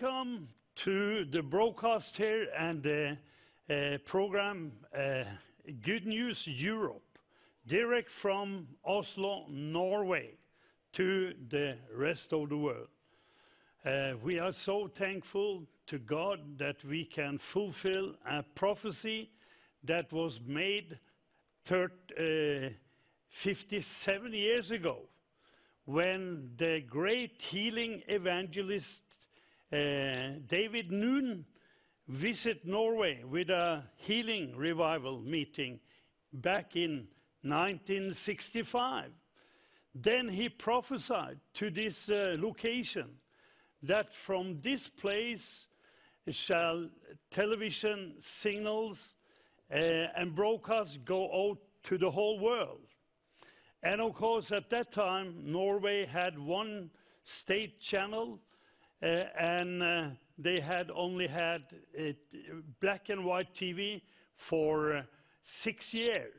welcome to the broadcast here and the uh, program uh, Good News Europe, direct from Oslo, Norway, to the rest of the world. Uh, we are so thankful to God that we can fulfill a prophecy that was made thir- uh, 57 years ago when the great healing evangelist David Nunn visited Norway with a healing revival meeting back in 1965. Then he prophesied to this uh, location that from this place shall television signals uh, and broadcasts go out to the whole world. And of course, at that time, Norway had one state channel, and uh, they had only had black and white TV for uh, six years,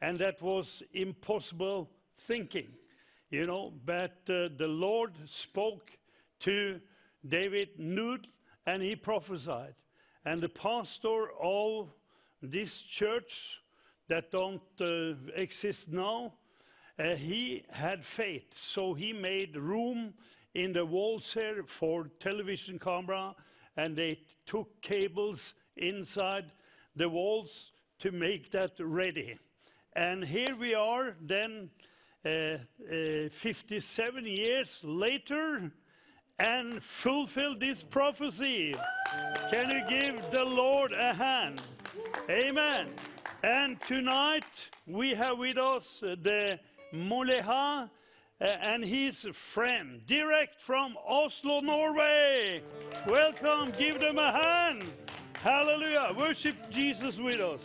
and that was impossible thinking, you know. But uh, the Lord spoke to David Nunn, and he prophesied, and the pastor of this church that don't uh, exist now uh, he had faith, so he made room in the walls here for television camera, and they took cables inside the walls to make that ready. And here we are, then, uh, uh, 57 years later, and fulfill this prophecy. Can you give the Lord a hand? Amen. And tonight we have with us uh, the Moleha Uh, and his friend, direct from Oslo, Norway. Welcome, give them a hand. Hallelujah. Worship Jesus with us.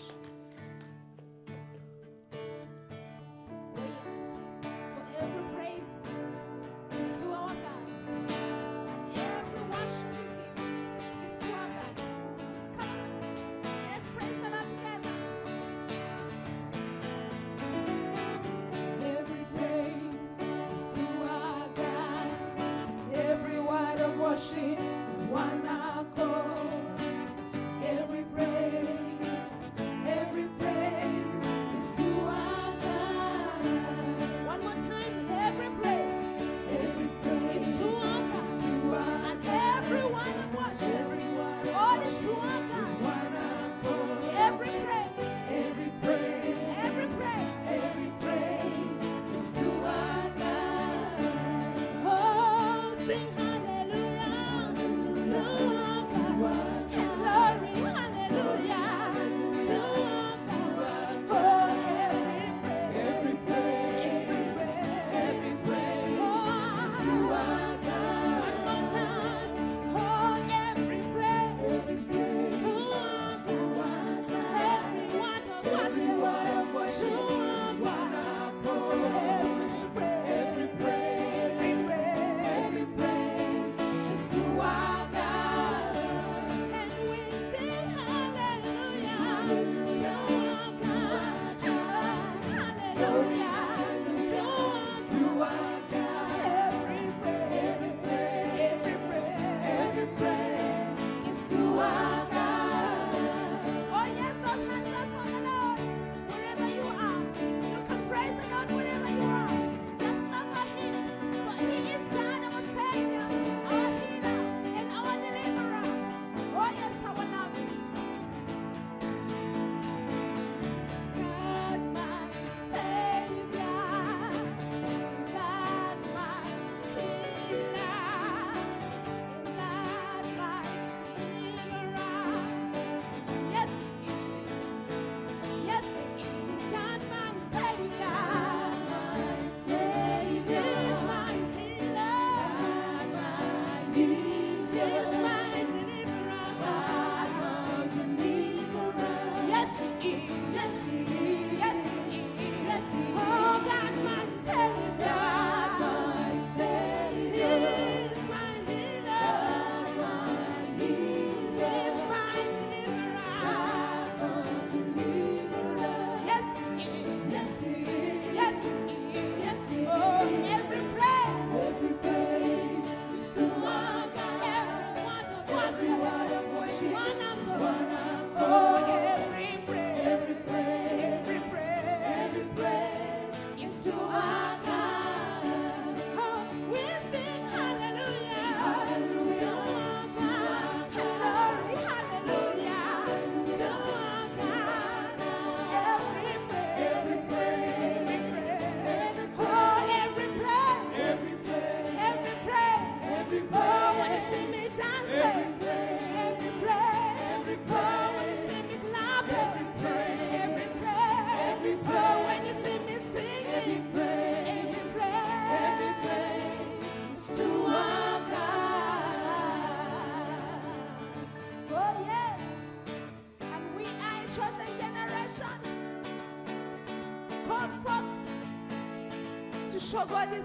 Show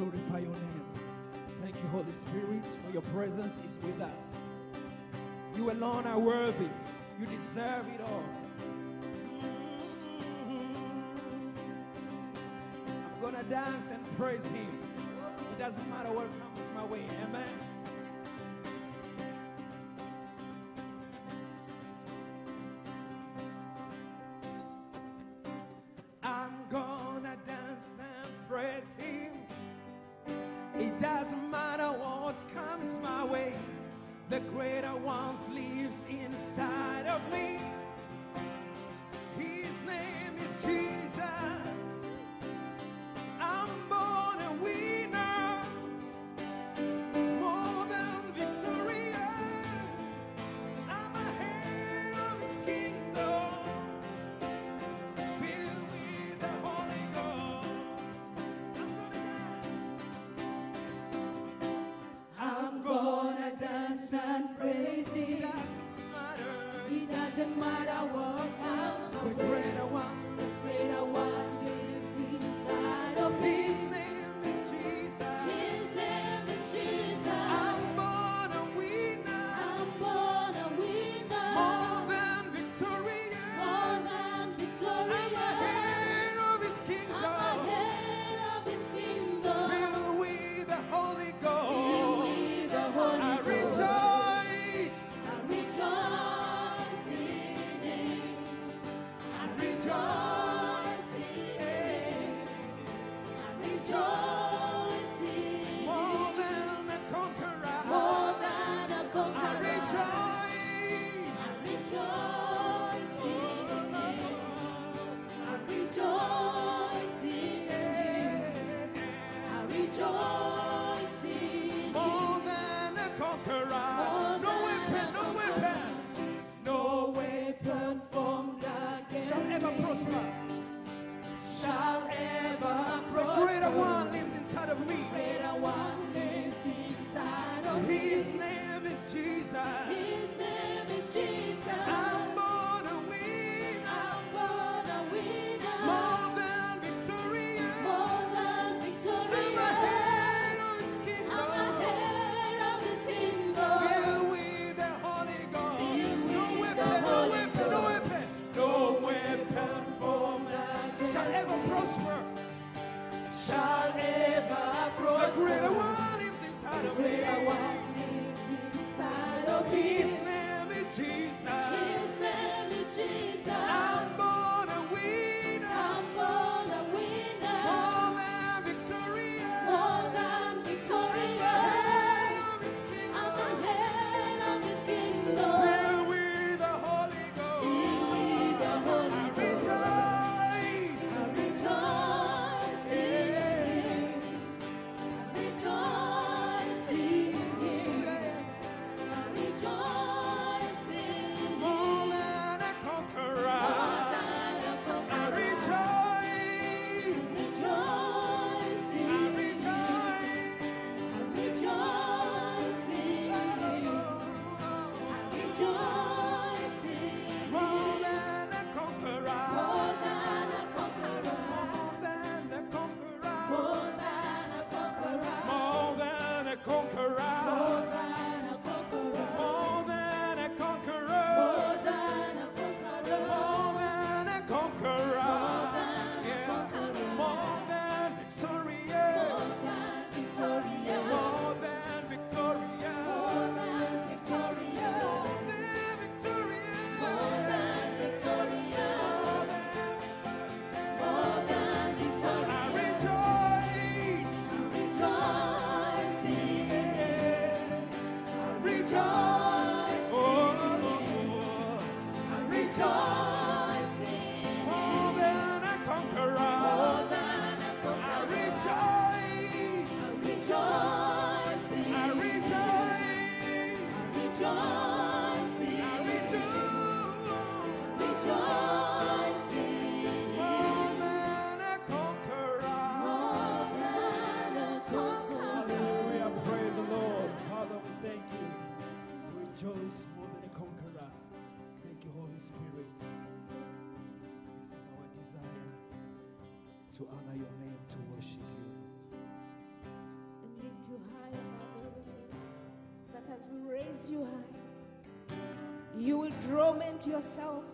glorify your name. Thank you, Holy Spirit, for your presence is with us. You alone are worthy. You deserve it all. I'm going to dance and praise Him. It doesn't matter what comes my way. Amen. yourself.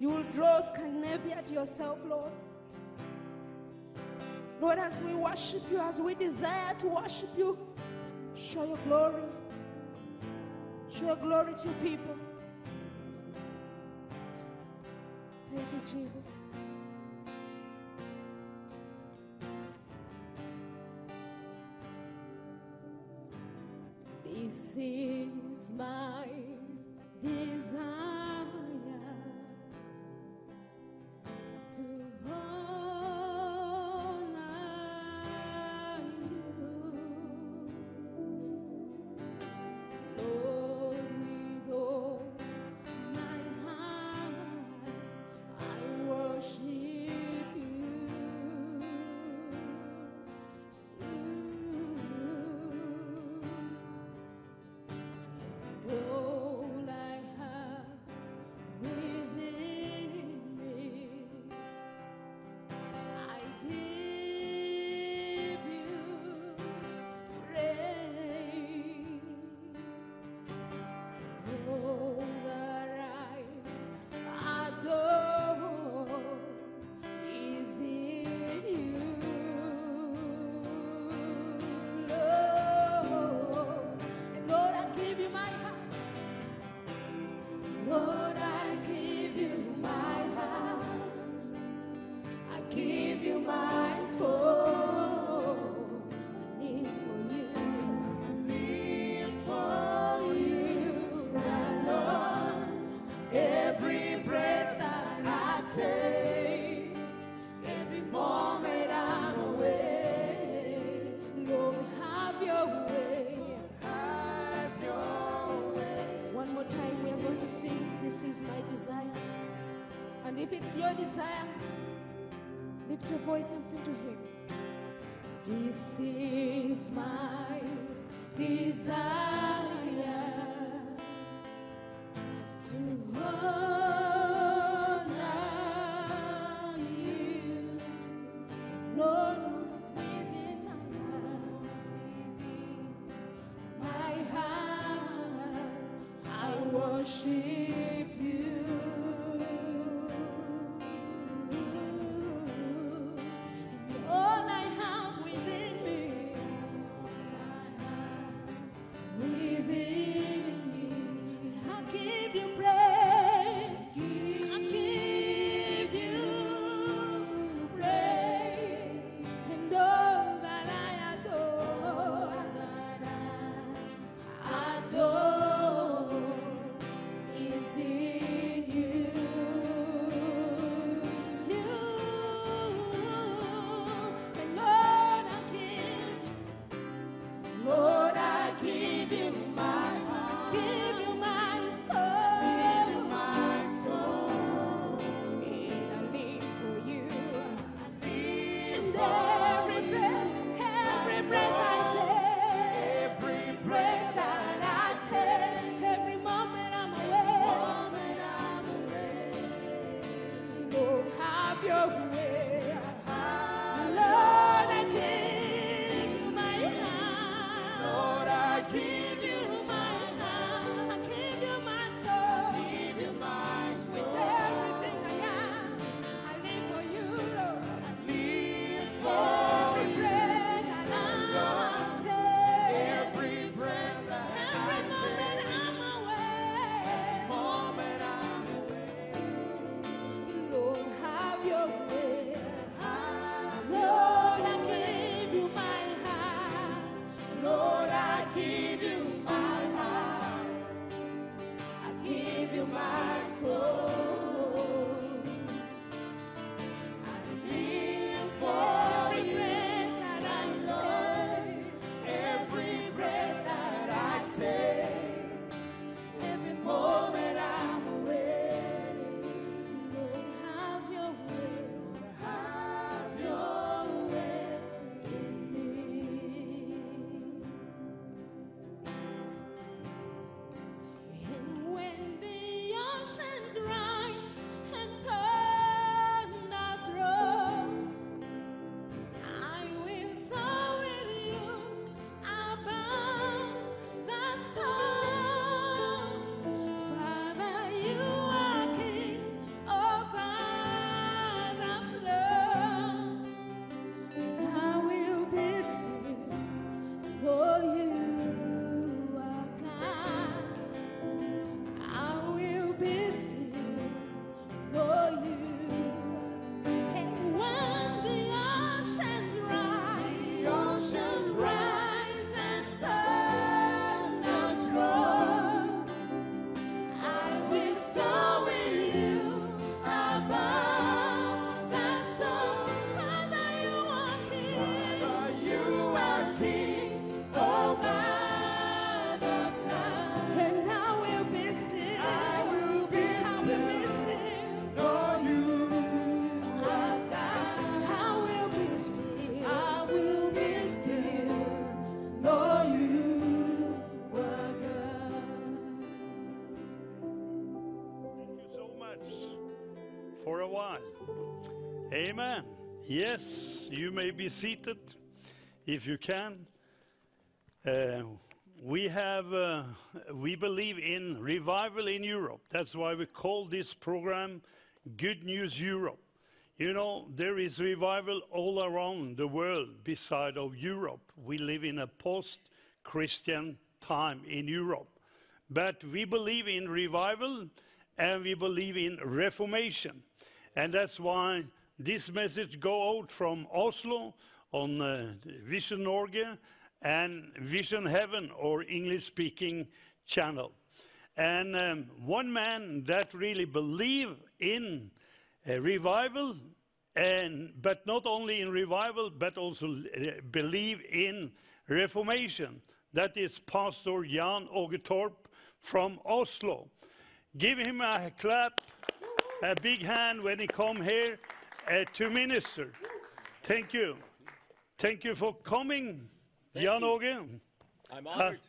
You will draw Scandinavia to yourself, Lord. Lord, as we worship you, as we desire to worship you, show your glory. Show your glory to your people. Thank you, Jesus. This is my desire. your desire, lift your voice and sing to Him. This is my desire. Yes, you may be seated if you can. Uh, we have, uh, we believe in revival in Europe. That's why we call this program Good News Europe. You know, there is revival all around the world beside of Europe. We live in a post-Christian time in Europe. But we believe in revival and we believe in reformation. And that's why this message go out from Oslo on uh, Visjon Norge and Vision Heaven or English speaking channel. And um, one man that really believe in revival and but not only in revival but also uh, believe in reformation. That is pastor Jan Åge Torp from oslo. Give him a clap a big hand when he come here uh, to minister thank you thank you for coming Thank jan. Åge. I'm Ha- honored.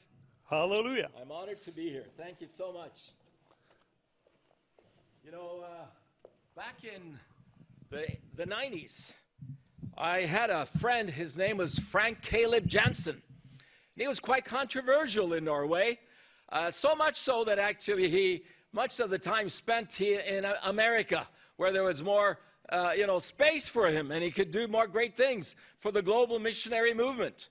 hallelujah I'm honored to be here. Thank you so much. You know, uh, back in the, the 90s, I had a friend, his name was Frank Kaleb Jansen. And he was quite controversial in Norway, uh, so much so that actually he, much of the time spent here in America, where there was more, uh, you know, space for him, and he could do more great things for the global missionary movement.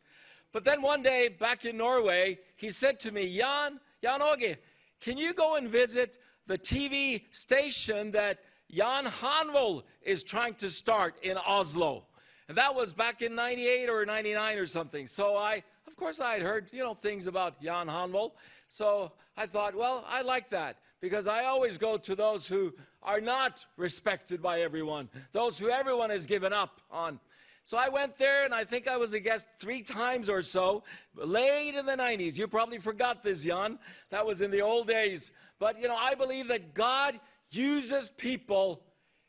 But then one day back in Norway, he said to me, Jan, Jan Åge, can you go and visit the TV station that Jan Hanvold is trying to start in Oslo? And that was back in 98 or 99 or something. So I, of course, I had heard, you know, things about Jan Hanvold. So I thought, well, I like that because I always go to those who are not respected by everyone, those who everyone has given up on. So I went there, and I think I was a guest three times or so, late in the 90s. You probably forgot this, Jan. That was in the old days. But, you know, I believe that God uses people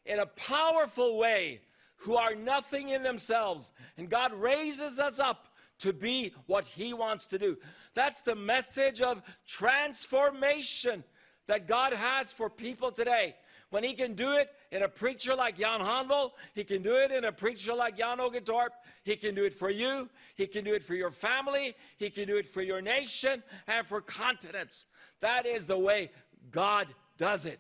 in a powerful way who are nothing in themselves. And God raises us up to be what He wants to do. That's the message of transformation that God has for people today. When He can do it in a preacher like Jan Hanvold, He can do it in a preacher like Jan Åge Torp, He can do it for you, He can do it for your family, He can do it for your nation and for continents. That is the way God does it.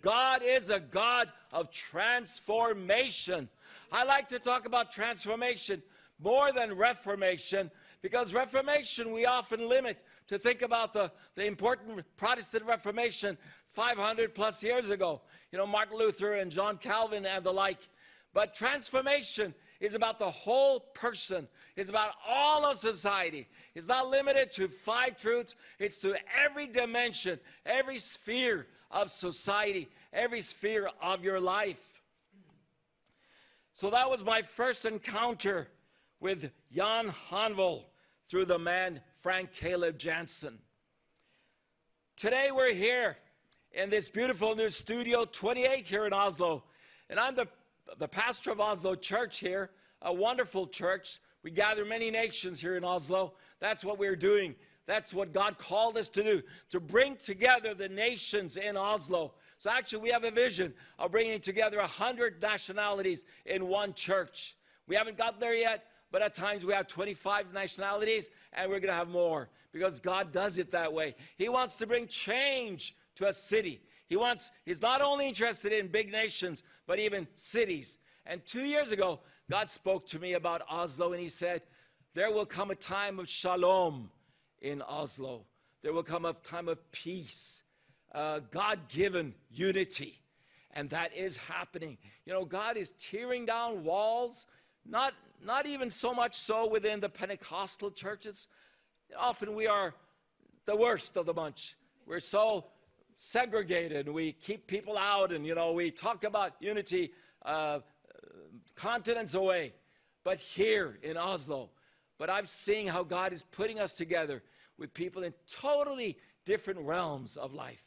God is a God of transformation. I like to talk about transformation more than reformation because reformation we often limit to think about the, the important Protestant Reformation 500 plus years ago. You know, Martin Luther and John Calvin and the like. But transformation is about the whole person. It's about all of society. It's not limited to five truths. It's to every dimension, every sphere of society, every sphere of your life. So that was my first encounter with Jan Hanvold through the man Frank Kaleb Jansen. Today we're here in this beautiful new studio 28 here in Oslo. And I'm the, the pastor of Oslo Church here, a wonderful church. We gather many nations here in Oslo. That's what we're doing. That's what God called us to do, to bring together the nations in Oslo. So actually, we have a vision of bringing together 100 nationalities in one church. We haven't got there yet, but at times we have 25 nationalities, and we're going to have more because God does it that way. He wants to bring change to a city. He wants, he's not only interested in big nations, but even cities. And two years ago, God spoke to me about Oslo, and He said, There will come a time of shalom in Oslo. There will come a time of peace, uh, God given unity. And that is happening. You know, God is tearing down walls, not, not even so much so within the Pentecostal churches. Often we are the worst of the bunch. We're so segregated we keep people out and, you know, we talk about unity uh, continents away. But here in Oslo, but I'm seeing how God is putting us together with people in totally different realms of life.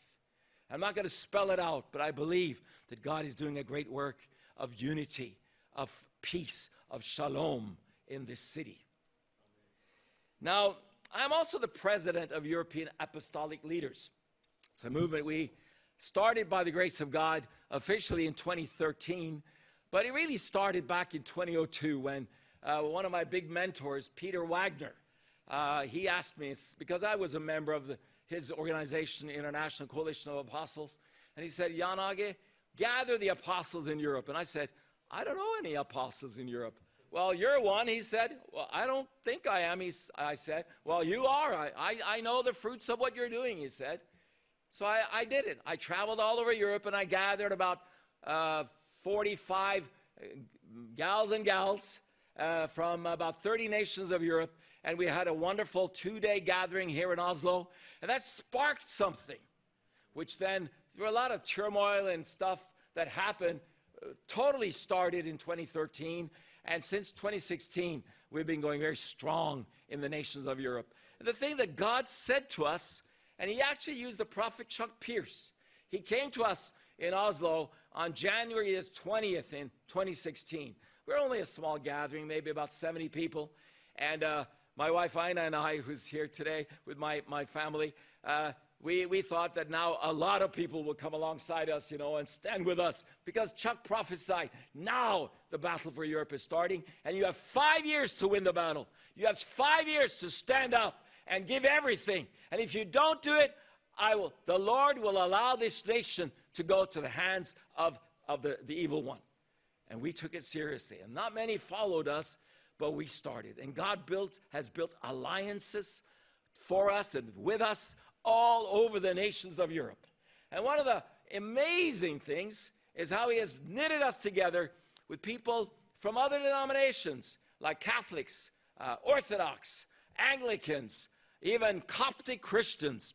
I'm not going to spell it out, but I believe that God is doing a great work of unity, of peace, of shalom in this city. Now, I'm also the president of European Apostolic Leaders. It's a movement we started by the grace of God officially in 2013. But it really started back in 2002 when uh, one of my big mentors, Peter Wagner, uh, he asked me, because I was a member of the, his organization, International Coalition of Apostles, and he said, Jan Åge, gather the apostles in Europe. And I said, I don't know any apostles in Europe. Well, you're one, he said. Well, I don't think I am, he, I said. Well, you are. I, I, I know the fruits of what you're doing, he said. So I, I did it. I traveled all over Europe and I gathered about uh, 45 uh, gals and gals uh, from about 30 nations of Europe. And we had a wonderful two day gathering here in Oslo. And that sparked something, which then, there were a lot of turmoil and stuff that happened, totally started in 2013. And since 2016, we've been going very strong in the nations of Europe. And the thing that God said to us, and He actually used the prophet Chuck Pierce. He came to us in Oslo on January 20th in 2016. We're only a small gathering, maybe about 70 people. And uh, my wife Ina and I, who's here today with my, my family, uh, we, we thought that now a lot of people will come alongside us, you know, and stand with us because Chuck prophesied now the battle for Europe is starting, and you have five years to win the battle. You have five years to stand up and give everything. And if you don't do it, I will, the Lord will allow this nation to go to the hands of, of the, the evil one. And we took it seriously. And not many followed us, but we started. And God built, has built alliances for us and with us all over the nations of Europe. And one of the amazing things is how he has knitted us together with people from other denominations like Catholics, uh, Orthodox, Anglicans, even Coptic Christians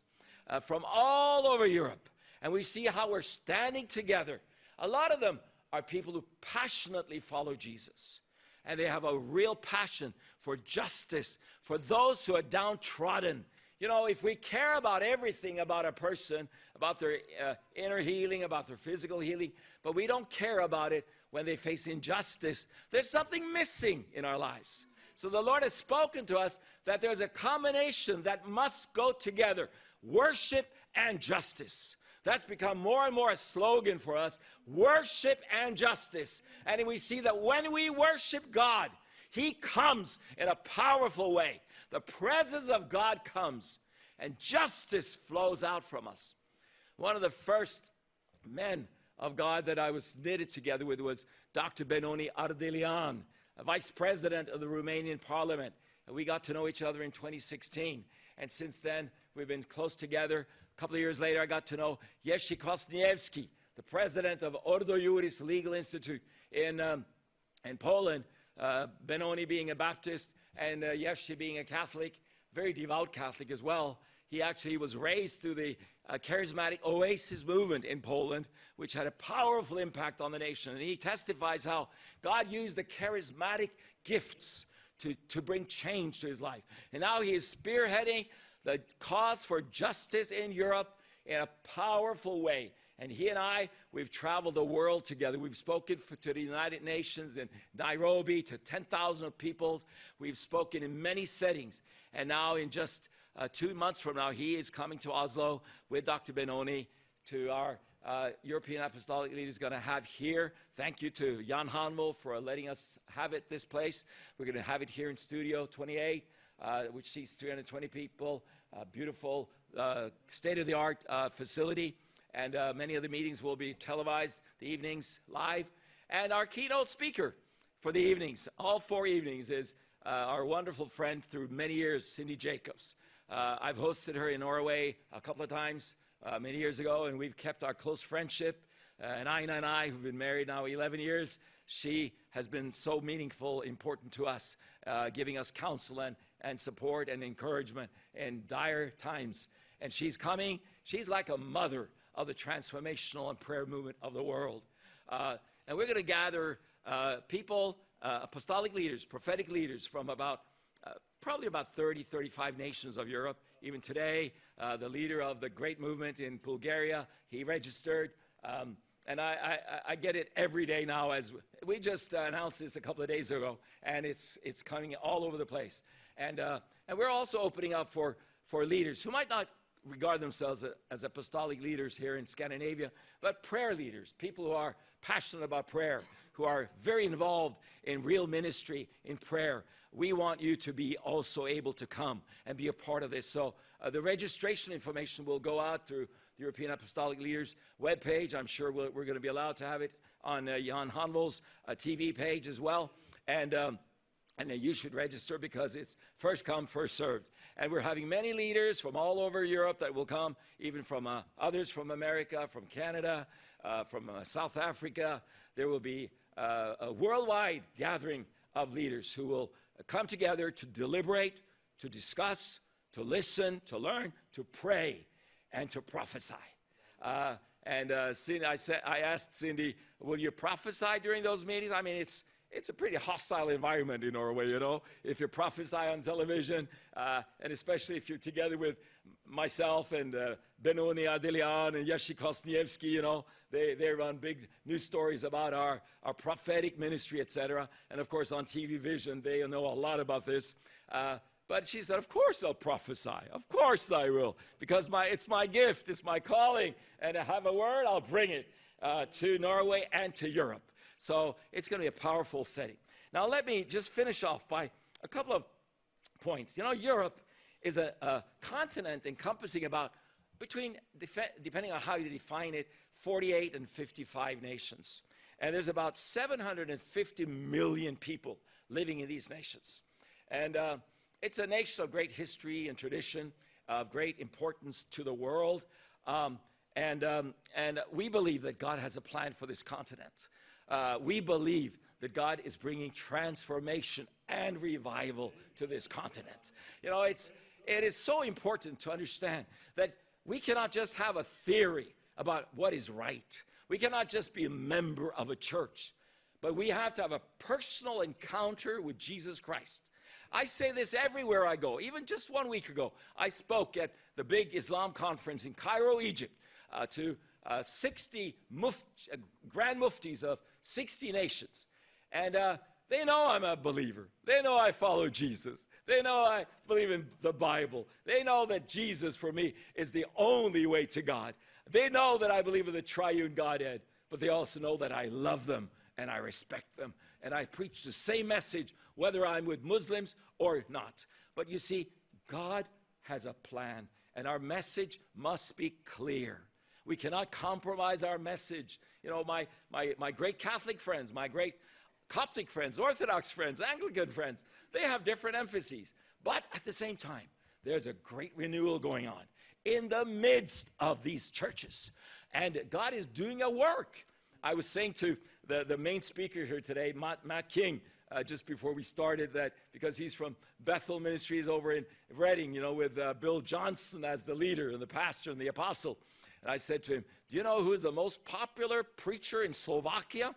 uh, from all over Europe. And we see how we're standing together. A lot of them are people who passionately follow Jesus. And they have a real passion for justice, for those who are downtrodden, you know, if we care about everything about a person, about their uh, inner healing, about their physical healing, but we don't care about it when they face injustice, there's something missing in our lives. So the Lord has spoken to us that there's a combination that must go together worship and justice. That's become more and more a slogan for us worship and justice. And we see that when we worship God, He comes in a powerful way the presence of God comes and justice flows out from us. One of the first men of God that I was knitted together with was Dr. Benoni Ardelean, a vice president of the Romanian parliament. And we got to know each other in 2016. And since then, we've been close together. A couple of years later, I got to know Jerzy Kwasniewski, the president of Ordo Iuris Legal Institute in, um, in Poland. Uh, Benoni being a Baptist, and uh, Jerzy being a Catholic, very devout Catholic as well. He actually was raised through the uh, charismatic Oasis movement in Poland, which had a powerful impact on the nation. And he testifies how God used the charismatic gifts to, to bring change to his life. And now he is spearheading the cause for justice in Europe in a powerful way. And he and I, we've traveled the world together. We've spoken for, to the United Nations in Nairobi to 10,000 people. We've spoken in many settings. And now, in just uh, two months from now, he is coming to Oslo with Dr. Benoni to our uh, European Apostolic Leaders going to have here. Thank you to Jan Hanvold for letting us have it this place. We're going to have it here in Studio 28, uh, which seats 320 people. beautiful, uh, state of the art uh, facility and uh, many of the meetings will be televised, the evenings live. And our keynote speaker for the evenings, all four evenings, is uh, our wonderful friend through many years, Cindy Jacobs. Uh, I've hosted her in Norway a couple of times uh, many years ago, and we've kept our close friendship. Uh, and Ina and I, who've been married now 11 years, she has been so meaningful, important to us, uh, giving us counsel and, and support and encouragement in dire times. And she's coming, she's like a mother of the transformational and prayer movement of the world. Uh, and we're going to gather uh, people, uh, apostolic leaders, prophetic leaders from about uh, probably about 30, 35 nations of Europe. Even today, uh, the leader of the great movement in Bulgaria, he registered. Um, and I, I, I, get it every day now as we just uh, announced this a couple of days ago, and it's, it's coming all over the place. And, and we're also opening up for, for leaders who might not regard themselves as apostolic leaders here in Scandinavia, but prayer leaders, people who are passionate about prayer, who are very involved in real ministry in prayer, we want you to be also able to come and be a part of this. So uh, the registration information will go out through the European Apostolic Leaders webpage. I'm sure we're, we're going to be allowed to have it on uh, Jan Hanvold's uh, TV page as well. And um, and then you should register because it's first come, first served. And we're having many leaders from all over Europe that will come, even from uh, others from America, from Canada, uh, from uh, South Africa. There will be uh, a worldwide gathering of leaders who will come together to deliberate, to discuss, to listen, to learn, to pray, and to prophesy. Uh, and uh, Cindy, I, said, I asked Cindy, will you prophesy during those meetings? I mean, it's, it's a pretty hostile environment in Norway, you know, if you prophesy on television, uh, and especially if you're together with myself and uh, Benoni Ardelean and Jerzy Kwasniewski, you know, they, they run big news stories about our, our prophetic ministry, etc. And of course, on TV Vision, they know a lot about this. Uh, but she said, Of course I'll prophesy. Of course I will. Because my, it's my gift, it's my calling. And I have a word, I'll bring it uh, to Norway and to Europe. So it's going to be a powerful setting. Now, let me just finish off by a couple of points. You know, Europe is a, a continent encompassing about between, depending on how you define it, 48 and 55 nations. And there's about 750 million people living in these nations. And uh, it's a nation of great history and tradition, of great importance to the world. Um, and, um, and we believe that God has a plan for this continent uh, we believe that God is bringing transformation and revival to this continent. You know, it's, it is so important to understand that we cannot just have a theory about what is right. We cannot just be a member of a church, but we have to have a personal encounter with Jesus Christ. I say this everywhere I go. Even just one week ago, I spoke at the big Islam conference in Cairo, Egypt, uh, to uh, 60 muft, uh, grand muftis of 60 nations. And uh, they know I'm a believer. They know I follow Jesus. They know I believe in the Bible. They know that Jesus, for me, is the only way to God. They know that I believe in the triune Godhead, but they also know that I love them and I respect them. And I preach the same message whether I'm with Muslims or not. But you see, God has a plan, and our message must be clear. We cannot compromise our message. You know, my, my, my great Catholic friends, my great Coptic friends, Orthodox friends, Anglican friends, they have different emphases. But at the same time, there's a great renewal going on in the midst of these churches. And God is doing a work. I was saying to the, the main speaker here today, Matt, Matt King, uh, just before we started that because he's from Bethel Ministries over in Redding, you know, with uh, Bill Johnson as the leader and the pastor and the apostle. And I said to him, Do you know who's the most popular preacher in Slovakia?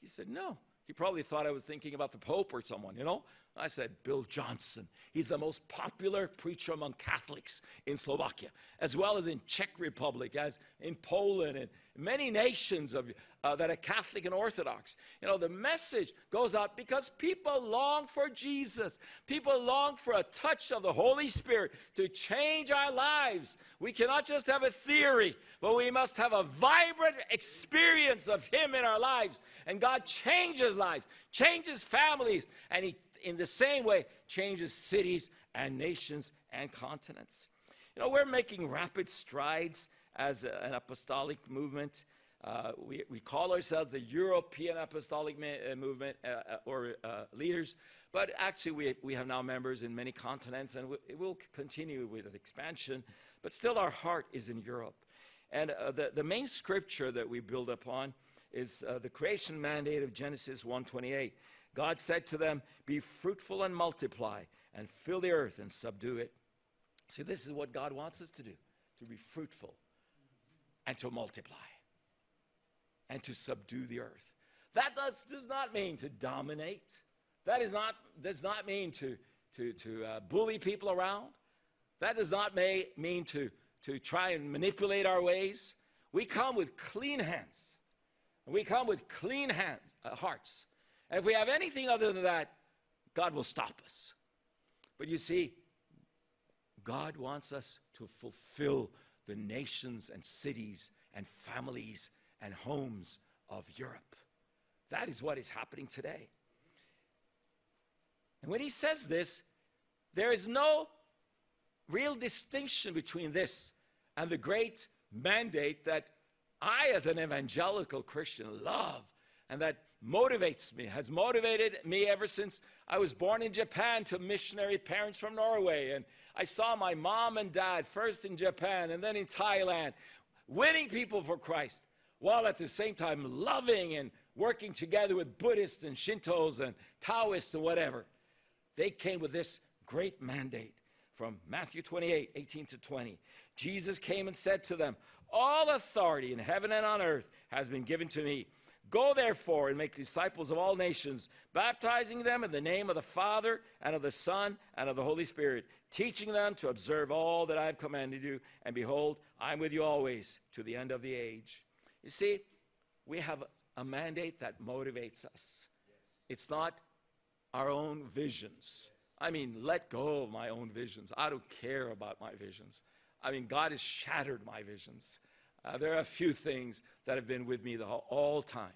He said, No. He probably thought I was thinking about the Pope or someone, you know? I said, Bill Johnson. He's the most popular preacher among Catholics in Slovakia, as well as in Czech Republic, as in Poland and many nations of, uh, that are Catholic and Orthodox. You know, the message goes out because people long for Jesus. People long for a touch of the Holy Spirit to change our lives. We cannot just have a theory, but we must have a vibrant experience of Him in our lives. And God changes lives, changes families, and He in the same way changes cities and nations and continents. You know, we're making rapid strides as a, an apostolic movement. Uh, we, we call ourselves the European Apostolic uh, Movement uh, uh, or uh, leaders, but actually we, we have now members in many continents and we, it will continue with expansion, but still our heart is in Europe. And uh, the, the main scripture that we build upon is the creation mandate of Genesis 1:28. God said to them, Be fruitful and multiply, and fill the earth and subdue it. See, this is what God wants us to do to be fruitful and to multiply and to subdue the earth. That does, does not mean to dominate. That is not, does not mean to, to, to uh, bully people around. That does not may, mean to, to try and manipulate our ways. We come with clean hands. We come with clean hands, uh, hearts. And if we have anything other than that, God will stop us. But you see, God wants us to fulfill the nations and cities and families and homes of Europe. That is what is happening today. And when he says this, there is no real distinction between this and the great mandate that I, as an evangelical Christian, love and that motivates me, has motivated me ever since I was born in Japan to missionary parents from Norway. And I saw my mom and dad first in Japan and then in Thailand, winning people for Christ, while at the same time loving and working together with Buddhists and Shintos and Taoists and whatever. They came with this great mandate from Matthew 28 18 to 20. Jesus came and said to them, All authority in heaven and on earth has been given to me. Go therefore and make disciples of all nations, baptizing them in the name of the Father and of the Son and of the Holy Spirit, teaching them to observe all that I have commanded you. And behold, I'm with you always to the end of the age. You see, we have a mandate that motivates us. It's not our own visions. I mean, let go of my own visions. I don't care about my visions. I mean, God has shattered my visions. Uh, there are a few things that have been with me the whole, all time,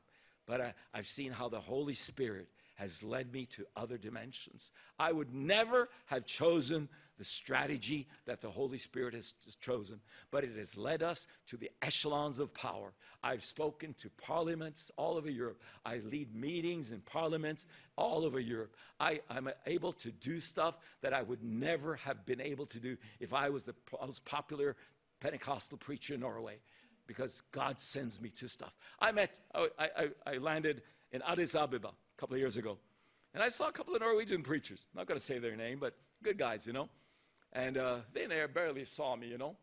but I, I've seen how the Holy Spirit has led me to other dimensions. I would never have chosen the strategy that the Holy Spirit has chosen, but it has led us to the echelons of power. I've spoken to parliaments all over Europe. I lead meetings in parliaments all over Europe. I, am able to do stuff that I would never have been able to do if I was the most popular Pentecostal preacher in Norway, because God sends me to stuff. I met, I, I, I landed in Addis Ababa a couple of years ago, and I saw a couple of Norwegian preachers. I'm not going to say their name, but good guys, you know. And uh, they barely saw me, you know.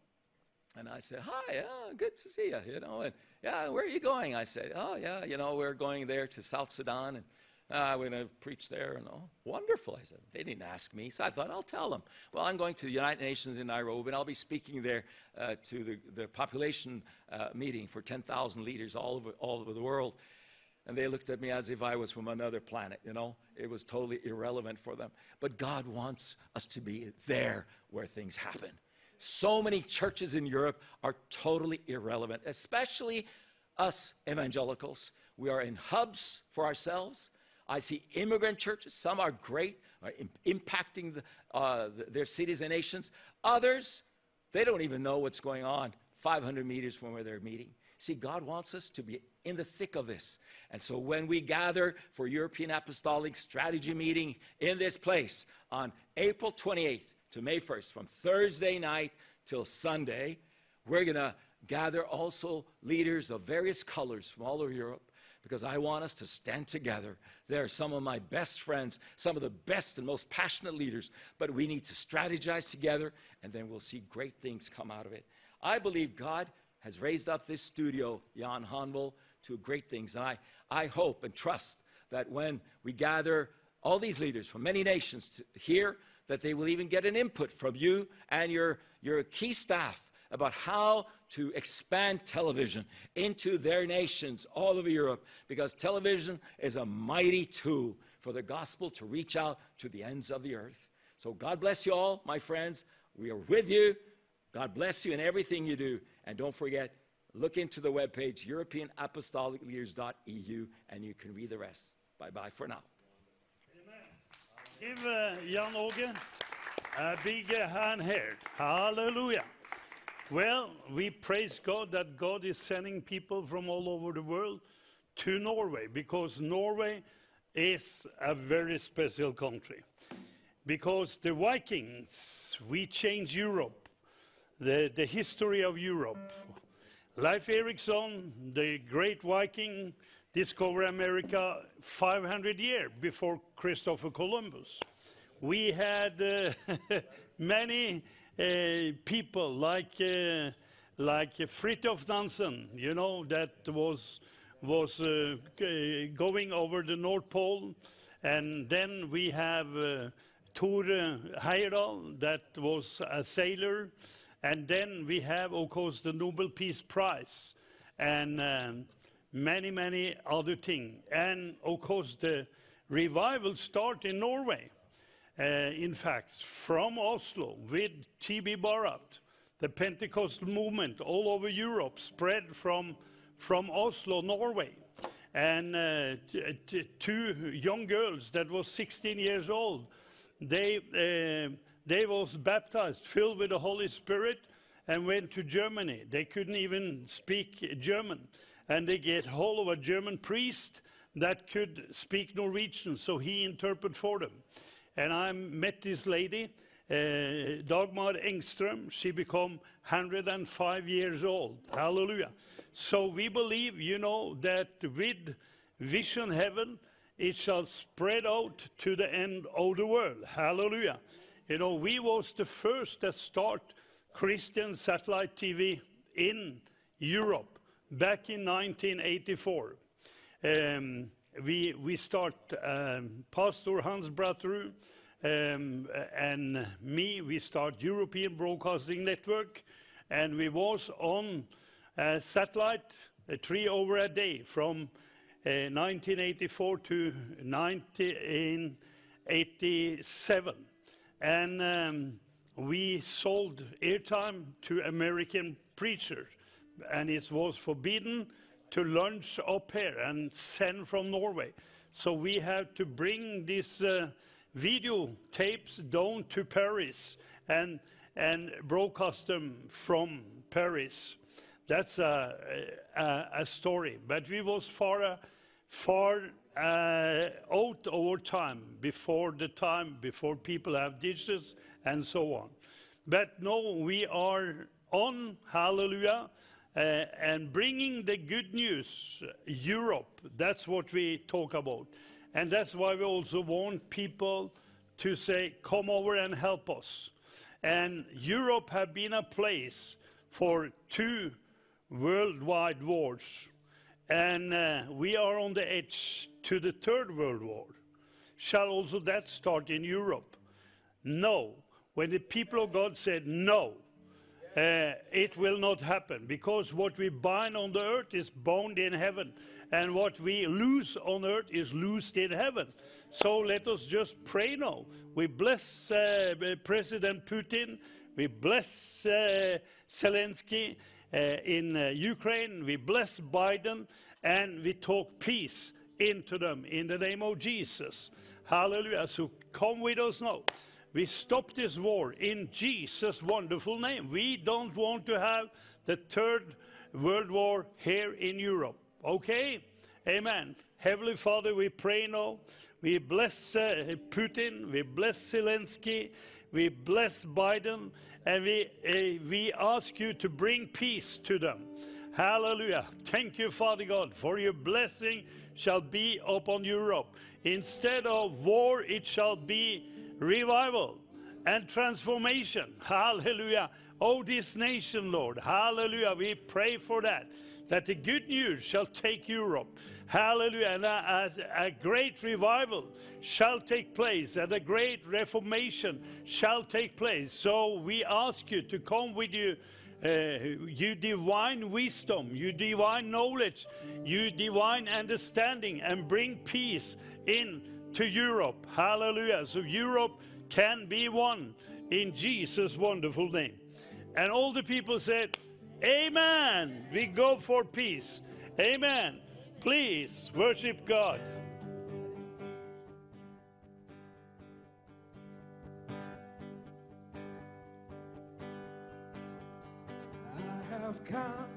And I said, Hi, yeah, good to see you, you know. And yeah, where are you going? I said, Oh, yeah, you know, we're going there to South Sudan. And uh, we're going to preach there. And oh, wonderful. I said, They didn't ask me. So I thought, I'll tell them. Well, I'm going to the United Nations in Nairobi, and I'll be speaking there uh, to the, the population uh, meeting for 10,000 leaders all over, all over the world. And they looked at me as if I was from another planet, you know? It was totally irrelevant for them. But God wants us to be there where things happen. So many churches in Europe are totally irrelevant, especially us evangelicals. We are in hubs for ourselves. I see immigrant churches. Some are great, are impacting the, uh, their cities and nations. Others, they don't even know what's going on 500 meters from where they're meeting. See, God wants us to be in the thick of this. And so when we gather for European Apostolic Strategy Meeting in this place on April 28th to May 1st, from Thursday night till Sunday, we're going to gather also leaders of various colors from all over Europe because I want us to stand together. They're some of my best friends, some of the best and most passionate leaders, but we need to strategize together and then we'll see great things come out of it. I believe God has raised up this studio, Jan Hanvold, to great things. And I, I hope and trust that when we gather all these leaders from many nations here, that they will even get an input from you and your, your key staff about how to expand television into their nations all over Europe because television is a mighty tool for the gospel to reach out to the ends of the earth. So God bless you all, my friends. We are with you. God bless you in everything you do. And don't forget, look into the webpage, EuropeanApostolicLeaders.eu, and you can read the rest. Bye bye for now. Give uh, Jan Åge a big uh, hand here. Hallelujah. Well, we praise God that God is sending people from all over the world to Norway because Norway is a very special country. Because the Vikings, we changed Europe the, the history of Europe. Leif Erikson, the great Viking, discovered America 500 years before Christopher Columbus. We had uh, many people like uh, like Fridtjof Nansen, you know, that was was uh, going over the North Pole, and then we have uh, Tore Heyerdahl, that was a sailor. And then we have, of course, the Nobel Peace Prize and um, many, many other things. And of course, the revival start in Norway. Uh, in fact, from Oslo with T.B. Barratt, the Pentecostal movement all over Europe spread from, from Oslo, Norway. and uh, two young girls that was 16 years old. They uh, they was baptized, filled with the Holy Spirit, and went to Germany. They couldn't even speak German, and they get hold of a German priest that could speak Norwegian, so he interpreted for them. And I met this lady, uh, Dagmar Engström. She became 105 years old. Hallelujah. So we believe, you know, that with Vision Heaven, it shall spread out to the end of the world. Hallelujah. You know, we was the first that start Christian satellite TV in Europe back in 1984. Um, we, start, um, Pastor Hans Bratterud um, and me, we start European Broadcasting Network, and we was on uh, satellite uh, three over a day from uh, 1984 to 1987. And um, we sold airtime to American preachers, and it was forbidden to launch up here and send from Norway. So we have to bring these uh, video tapes down to Paris and, and broadcast them from Paris. That's a, a, a story. But we was far, uh, far uh, out over time, before the time, before people have dishes and so on. But no, we are on, hallelujah, and bringing the good news, Europe, that's what we talk about. And that's why we also want people to say, come over and help us. And Europe have been a place for two worldwide wars. And uh, we are on the edge to the third world war. Shall also that start in Europe? No. When the people of God said no, uh, it will not happen because what we bind on the earth is bound in heaven, and what we loose on earth is loosed in heaven. So let us just pray now. We bless uh, President Putin, we bless uh, Zelensky uh, in uh, Ukraine, we bless Biden, and we talk peace into them in the name of Jesus. Hallelujah. So come with us now. We stop this war in Jesus' wonderful name. We don't want to have the third world war here in Europe. Okay? Amen. Heavenly Father, we pray now. We bless uh, Putin, we bless Zelensky, we bless Biden, and we, uh, we ask you to bring peace to them. Hallelujah. Thank you, Father God, for your blessing shall be upon Europe. Instead of war, it shall be revival and transformation. Hallelujah. Oh, this nation, Lord. Hallelujah. We pray for that. That the good news shall take Europe. Hallelujah. And a, a, a great revival shall take place, and a great reformation shall take place. So we ask you to come with you. Uh, you divine wisdom, you divine knowledge, you divine understanding, and bring peace in to Europe. Hallelujah. So Europe can be one in Jesus' wonderful name. And all the people said, Amen. We go for peace. Amen. Please worship God. I have come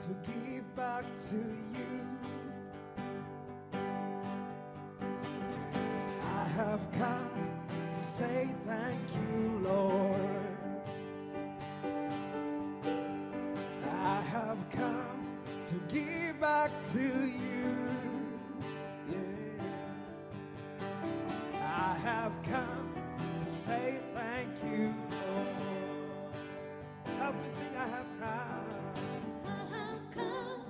to give back to you. Have come to say thank you, Lord. I have come to give back to you. Yeah. I have come to say thank you, Lord. Help me sing, I have come. I have come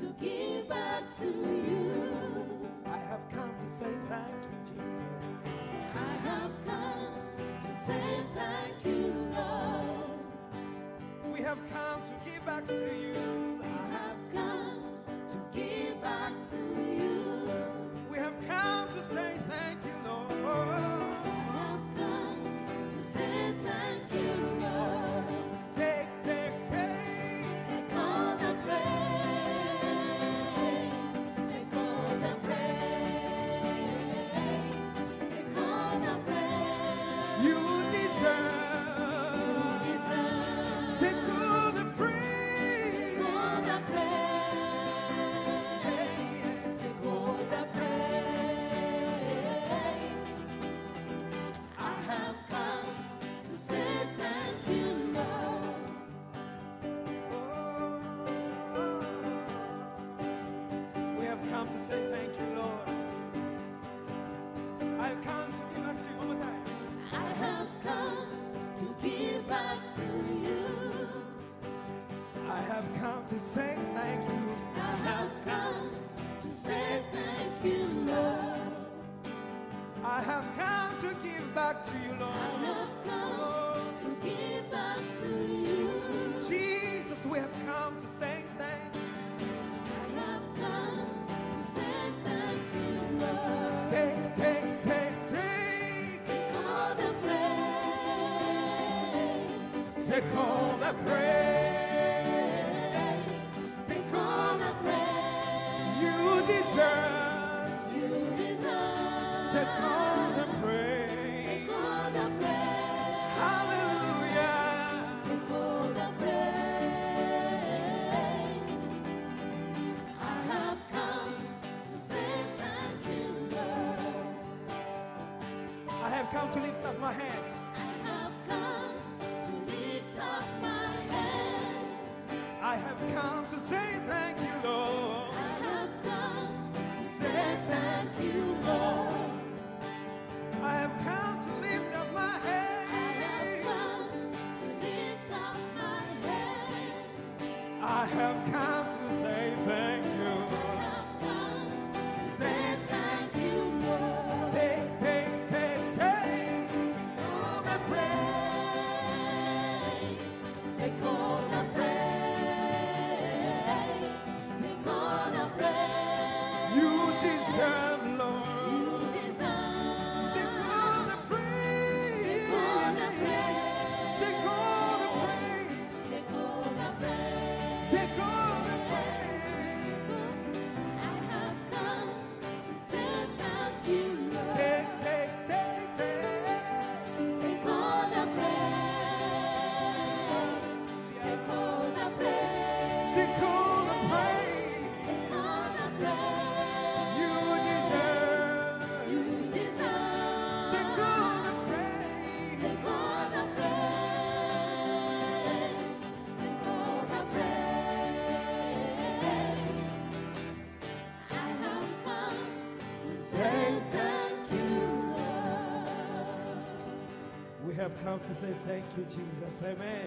to give back to you. I have come to say thank you, Jesus. I have come to say thank you, Lord. We have come to give back to you. give back to you, Lord. I have come to give back to you. Jesus, we have come to say thank you. I have come to say thank you, Lord. Take, take, take, take. Take all the praise. Take all the praise. come to say thank you, Jesus. Amen.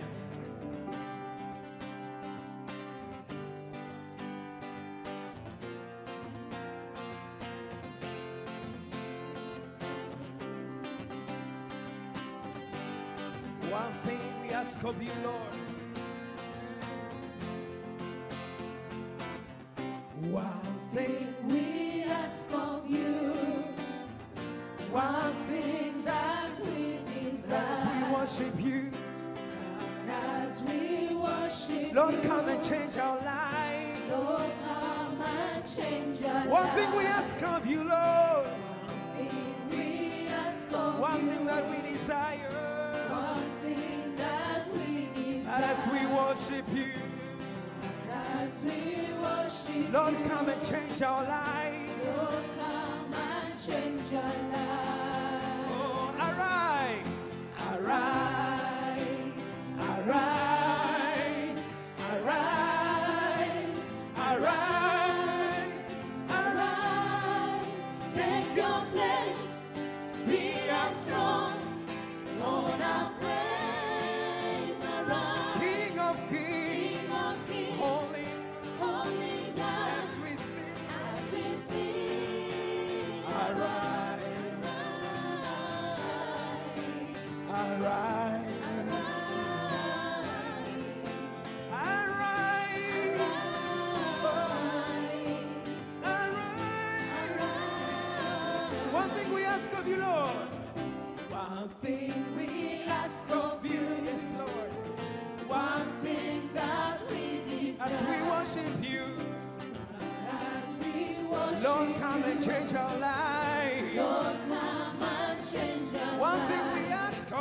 One thing we ask of you, Lord. change our life. Lord, come and change our One life. thing we ask of you, Lord. One thing we ask of One you. thing that we desire. One thing that we desire. As we worship you. As we worship Lord, come and change our life. Lord, come and change our life.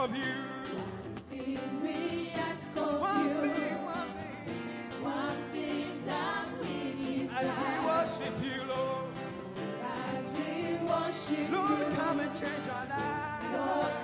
of you. Ask of you. One thing, that we desire. As we worship you, Lord. As we worship you. Lord, come and change our lives. Lord,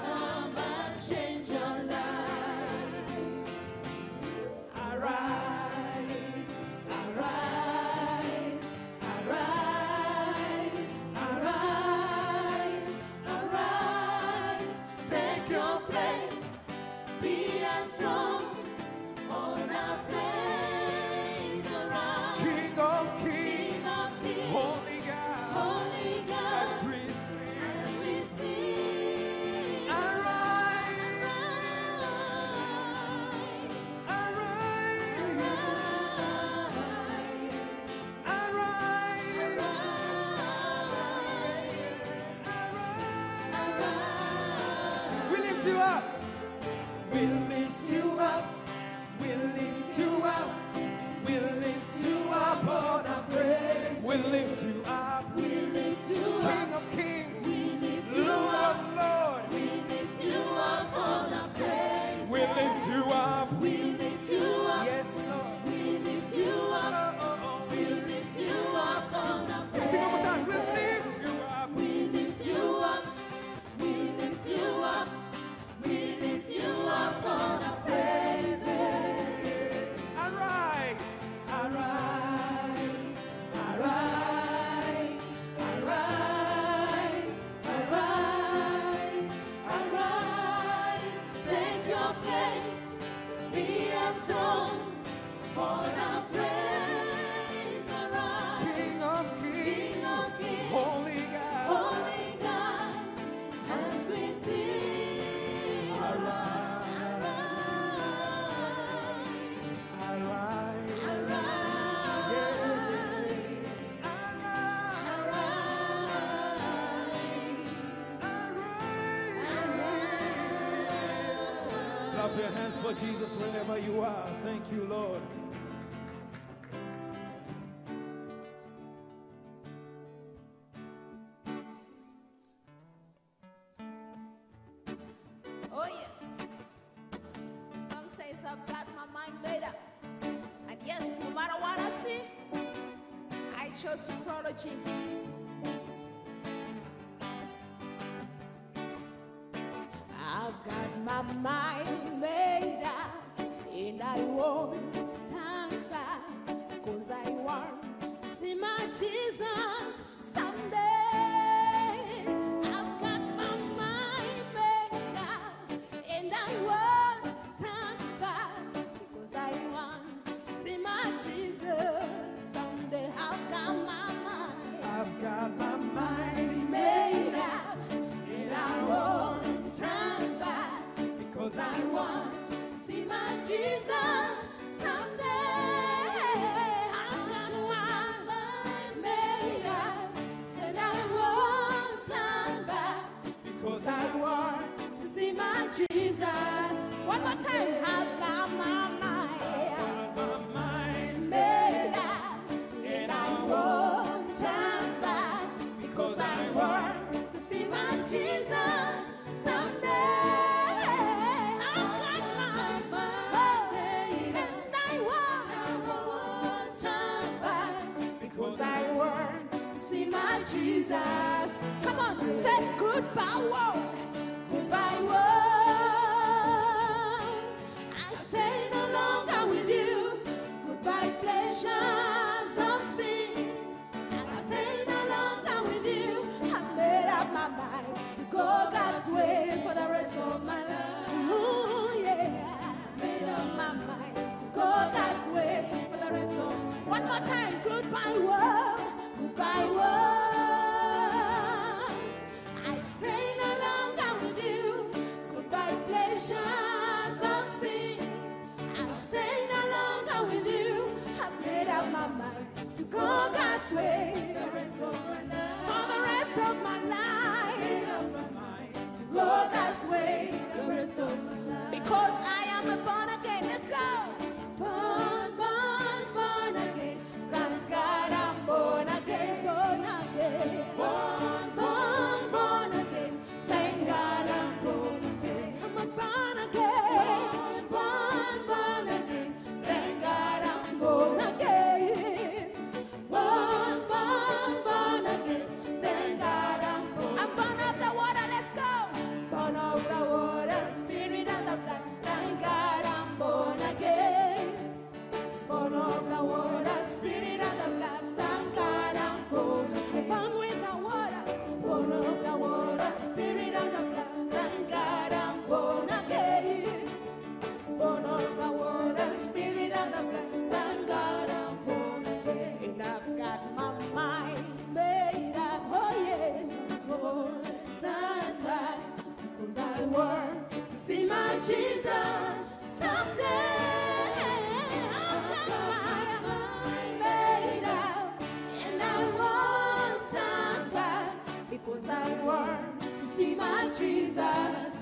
Jesus.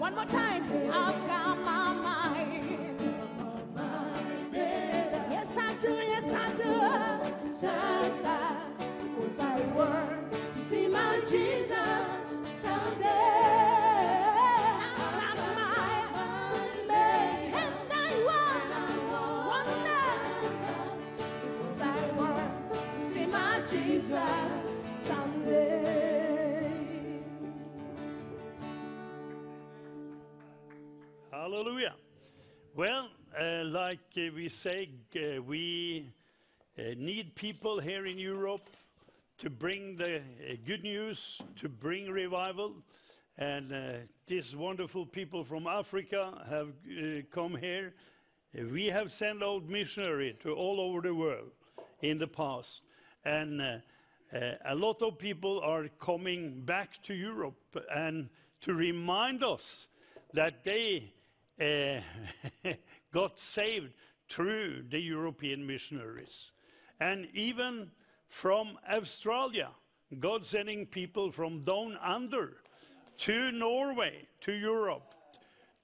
One more time. We say, uh, we uh, need people here in Europe to bring the uh, good news, to bring revival. And these wonderful people from Africa have come here. We have sent out missionary to all over the world in the past. And a lot of people are coming back to Europe and to remind us that they uh, got saved through the European missionaries. And even from Australia, God sending people from down under to Norway, to Europe,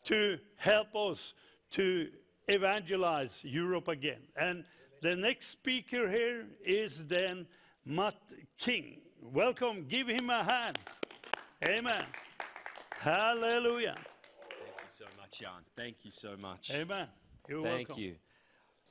to help us to evangelize Europe again. And the next speaker here is then Matt King. Welcome, give him a hand. Amen. Hallelujah. Thank you so much, Jan. Thank you so much. Amen. You're welcome. Thank welcome. you.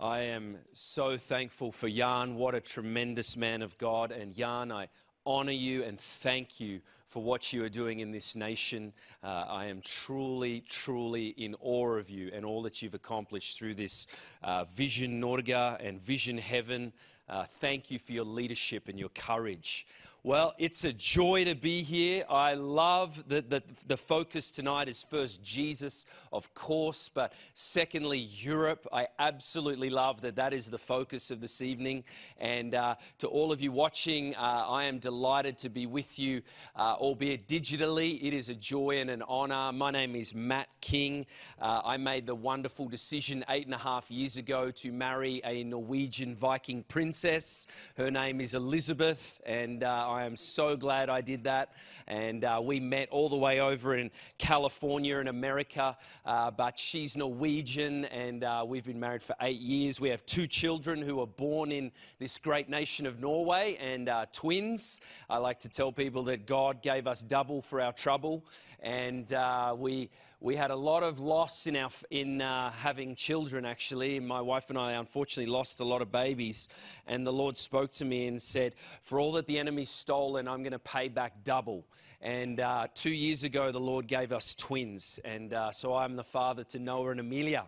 I am so thankful for Jan. What a tremendous man of God. And Jan, I honor you and thank you for what you are doing in this nation. Uh, I am truly, truly in awe of you and all that you've accomplished through this uh, Visjon Norge and Vision Heaven. Uh, thank you for your leadership and your courage. Well, it's a joy to be here. I love that the, the focus tonight is first Jesus, of course, but secondly, Europe. I absolutely love that that is the focus of this evening. And uh, to all of you watching, uh, I am delighted to be with you, uh, albeit digitally. It is a joy and an honor. My name is Matt King. Uh, I made the wonderful decision eight and a half years ago to marry a Norwegian Viking princess. Her name is Elizabeth, and uh, I am so glad I did that. And uh, we met all the way over in California in America, uh, but she's Norwegian, and uh, we've been married for eight years. We have two children who were born in this great nation of Norway, and uh, twins. I like to tell people that God gave us double for our trouble, and uh, we we had a lot of loss in our in uh, having children. Actually, my wife and I unfortunately lost a lot of babies, and the Lord spoke to me and said, "For all that the enemy's stolen, I'm going to pay back double." And uh, two years ago, the Lord gave us twins, and uh, so I'm the father to Noah and Amelia.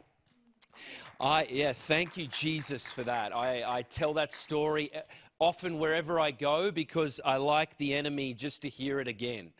I, yeah, thank you, Jesus, for that. I, I tell that story uh, often wherever I go because I like the enemy just to hear it again.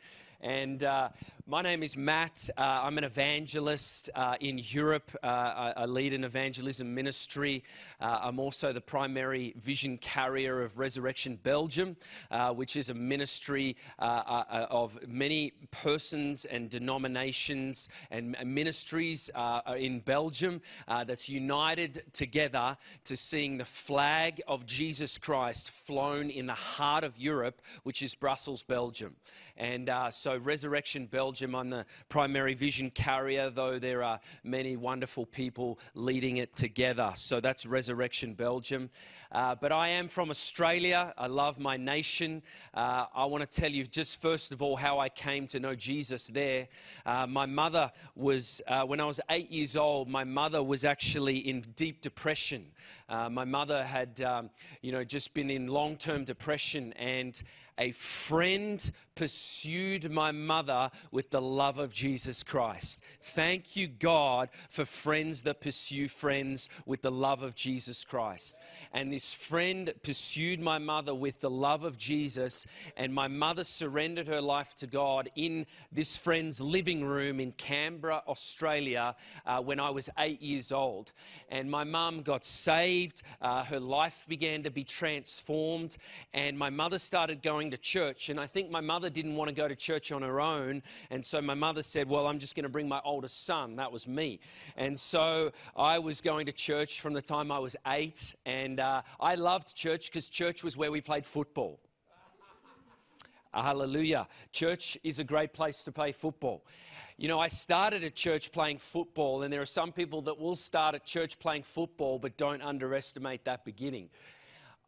And uh, my name is Matt. Uh, I'm an evangelist uh, in Europe. Uh, I, I lead an evangelism ministry. Uh, I'm also the primary vision carrier of Resurrection Belgium, uh, which is a ministry uh, uh, of many persons and denominations and ministries uh, in Belgium uh, that's united together to seeing the flag of Jesus Christ flown in the heart of Europe, which is Brussels, Belgium. And uh, so, Resurrection Belgium, I'm the primary vision carrier, though there are many wonderful people leading it together. So, that's Resurrection Belgium. Uh, but I am from Australia. I love my nation. Uh, I want to tell you just first of all how I came to know Jesus there. Uh, my mother was, uh, when I was eight years old, my mother was actually in deep depression. Uh, my mother had, um, you know, just been in long term depression and a friend pursued my mother with the love of Jesus Christ. Thank you, God, for friends that pursue friends with the love of Jesus Christ. And this friend pursued my mother with the love of Jesus, and my mother surrendered her life to God in this friend's living room in Canberra, Australia, uh, when I was eight years old. And my mum got saved, uh, her life began to be transformed, and my mother started going to church. And I think my mother didn't want to go to church on her own, and so my mother said, Well, I'm just going to bring my oldest son. That was me. And so I was going to church from the time I was eight, and uh, I loved church because church was where we played football. Hallelujah. Church is a great place to play football. You know, I started at church playing football, and there are some people that will start at church playing football, but don't underestimate that beginning.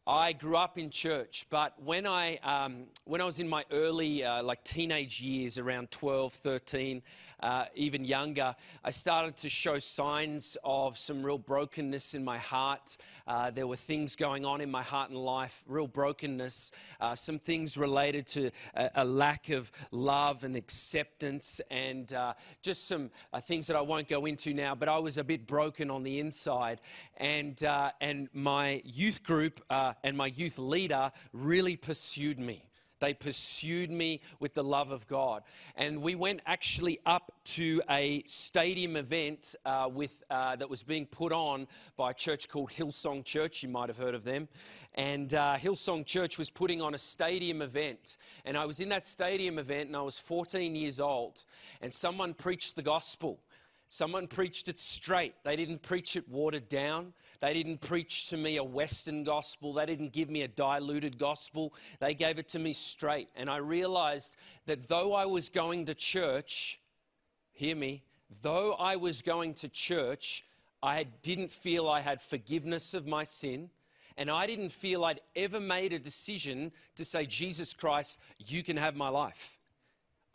I grew up in church, but when I, um, when I was in my early, uh, like teenage years, around 12, 13, uh, even younger, I started to show signs of some real brokenness in my heart. Uh, there were things going on in my heart and life, real brokenness, uh, some things related to a, a, lack of love and acceptance, and uh, just some uh, things that I won't go into now, but I was a bit broken on the inside. And, and my youth group and my youth leader really pursued me. They pursued me with the love of God. And we went actually up to a stadium event uh, with, uh, that was being put on by a church called Hillsong Church. You might have heard of them. And uh, Hillsong Church was putting on a stadium event. And I was in that stadium event and I was 14 years old. And someone preached the gospel. Someone preached it straight. They didn't preach it watered down. They didn't preach to me a Western gospel. They didn't give me a diluted gospel. They gave it to me straight. And I realized that though I was going to church, hear me, though I was going to church, I didn't feel I had forgiveness of my sin. And I didn't feel I'd ever made a decision to say, Jesus Christ, you can have my life.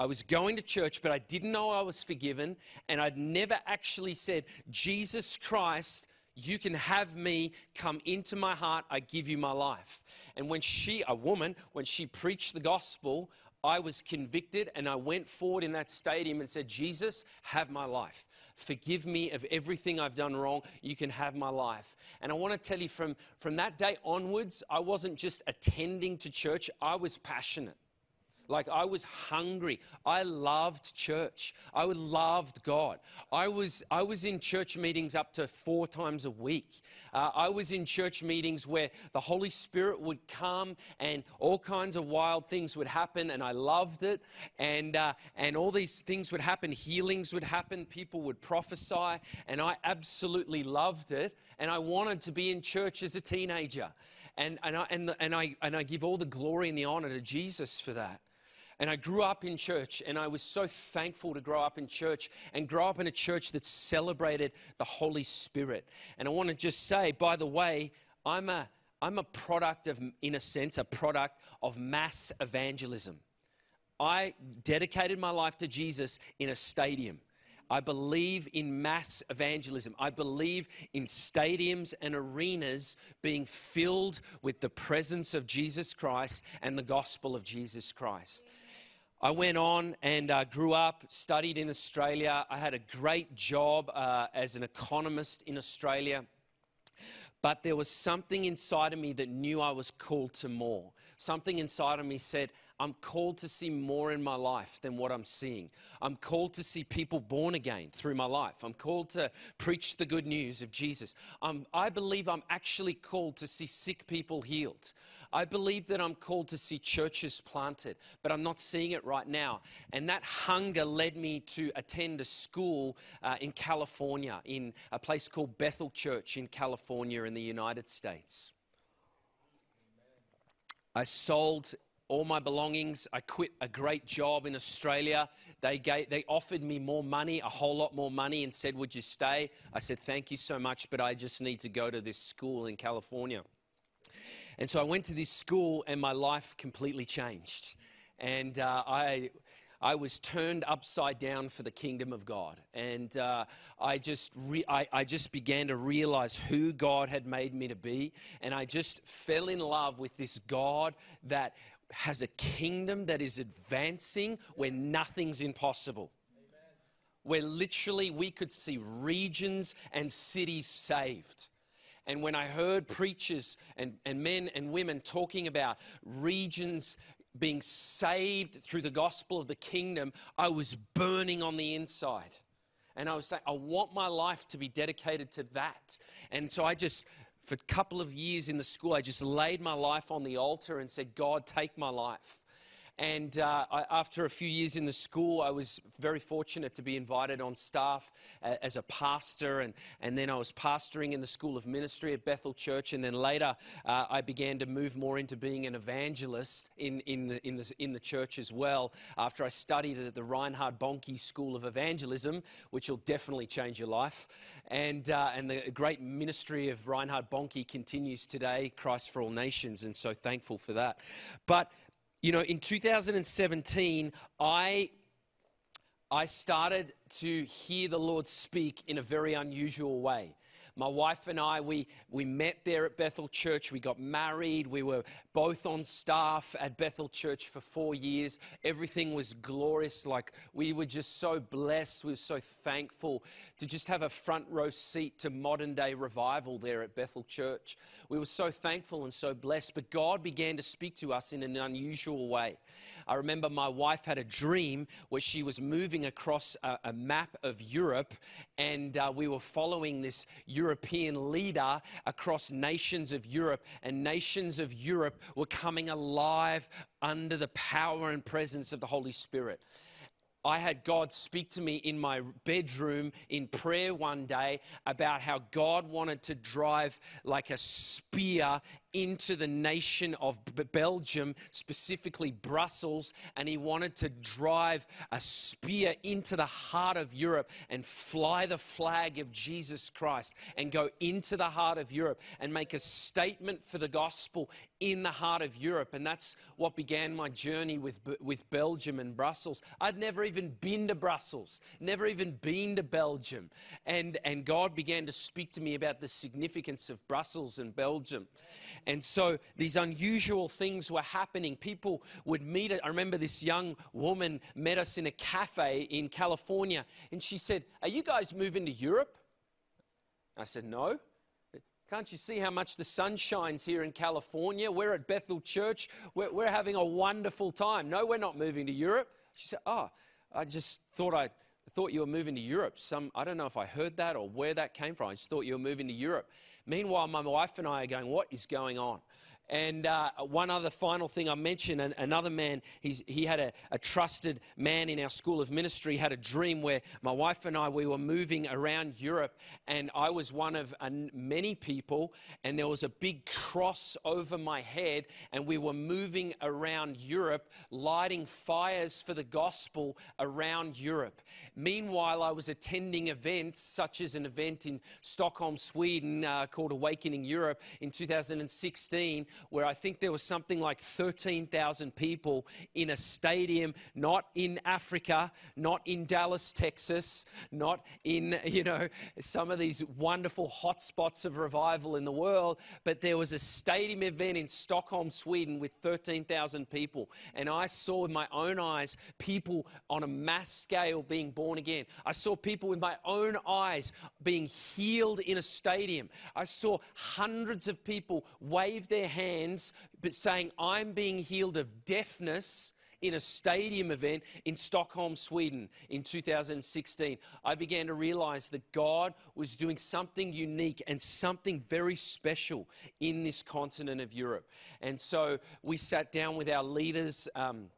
I was going to church, but I didn't know I was forgiven. And I'd never actually said, Jesus Christ, you can have me come into my heart. I give you my life. And when she, a woman, when she preached the gospel, I was convicted and I went forward in that stadium and said, Jesus, have my life. Forgive me of everything I've done wrong. You can have my life. And I want to tell you from, from that day onwards, I wasn't just attending to church, I was passionate. Like I was hungry. I loved church. I loved God. I was, I was in church meetings up to four times a week. Uh, I was in church meetings where the Holy Spirit would come and all kinds of wild things would happen, and I loved it. And, uh, and all these things would happen, healings would happen, people would prophesy, and I absolutely loved it. And I wanted to be in church as a teenager. And, and, I, and, and, I, and I give all the glory and the honor to Jesus for that. And I grew up in church, and I was so thankful to grow up in church and grow up in a church that celebrated the Holy Spirit. And I want to just say, by the way, I'm a, I'm a product of, in a sense, a product of mass evangelism. I dedicated my life to Jesus in a stadium. I believe in mass evangelism. I believe in stadiums and arenas being filled with the presence of Jesus Christ and the gospel of Jesus Christ. I went on and uh, grew up, studied in Australia. I had a great job uh, as an economist in Australia. But there was something inside of me that knew I was called to more. Something inside of me said, I'm called to see more in my life than what I'm seeing. I'm called to see people born again through my life. I'm called to preach the good news of Jesus. I'm, I believe I'm actually called to see sick people healed. I believe that I'm called to see churches planted, but I'm not seeing it right now. And that hunger led me to attend a school uh, in California, in a place called Bethel Church in California in the United States. I sold all my belongings. I quit a great job in Australia. They, gave, they offered me more money, a whole lot more money, and said, Would you stay? I said, Thank you so much, but I just need to go to this school in California. And so I went to this school, and my life completely changed. And uh, I. I was turned upside down for the kingdom of God. And uh, I, just re- I, I, just began to realize who God had made me to be. And I just fell in love with this God that has a kingdom that is advancing where nothing's impossible. Where literally we could see regions and cities saved. And when I heard preachers and, and men and women talking about regions being saved through the gospel of the kingdom, I was burning on the inside. And I was saying, I want my life to be dedicated to that. And so I just, for a couple of years in the school, I just laid my life on the altar and said, God, take my life. And uh, I, after a few years in the school, I was very fortunate to be invited on staff uh, as a pastor. And, and then I was pastoring in the School of Ministry at Bethel Church. And then later, uh, I began to move more into being an evangelist in, in, the, in, the, in the church as well after I studied at the Reinhard Bonnke School of Evangelism, which will definitely change your life. And, uh, and the great ministry of Reinhard Bonnke continues today, Christ for All Nations, and so thankful for that. But, you know, in 2017, I I started to hear the Lord speak in a very unusual way. My wife and I, we, we met there at Bethel Church. We got married. We were both on staff at Bethel Church for four years. Everything was glorious. Like we were just so blessed. We were so thankful to just have a front row seat to modern day revival there at Bethel Church. We were so thankful and so blessed. But God began to speak to us in an unusual way. I remember my wife had a dream where she was moving across a, a map of Europe, and uh, we were following this European leader across nations of Europe, and nations of Europe were coming alive under the power and presence of the Holy Spirit. I had God speak to me in my bedroom in prayer one day about how God wanted to drive like a spear into the nation of Belgium, specifically Brussels, and he wanted to drive a spear into the heart of Europe and fly the flag of Jesus Christ and go into the heart of Europe and make a statement for the gospel in the heart of Europe. And that's what began my journey with, with Belgium and Brussels. I'd never even been to Brussels, never even been to Belgium. And, and God began to speak to me about the significance of Brussels and Belgium. And so these unusual things were happening. People would meet. I remember this young woman met us in a cafe in California, and she said, Are you guys moving to Europe? I said, No. Can't you see how much the sun shines here in California? We're at Bethel Church. We're, we're having a wonderful time. No, we're not moving to Europe. She said, Oh, I just thought I thought you were moving to Europe. Some I don't know if I heard that or where that came from. I just thought you were moving to Europe. Meanwhile, my wife and I are going, What is going on? And uh, one other final thing I mentioned another man, he had a, a, trusted man in our school of ministry, had a dream where my wife and I, we were moving around Europe, and I was one of many people, and there was a big cross over my head, and we were moving around Europe, lighting fires for the gospel around Europe. Meanwhile, I was attending events such as an event in Stockholm, Sweden uh, called Awakening Europe in 2016 where I think there was something like 13,000 people in a stadium, not in Africa, not in Dallas, Texas, not in, you know, some of these wonderful hotspots of revival in the world, but there was a stadium event in Stockholm, Sweden with 13,000 people. And I saw with my own eyes people on a mass scale being born again. I saw people with my own eyes being healed in a stadium. I saw hundreds of people wave their hands hands, but saying, I'm being healed of deafness in a stadium event in Stockholm, Sweden in 2016. I began to realize that God was doing something unique and something very special in this continent of Europe. And so we sat down with our leaders. Um,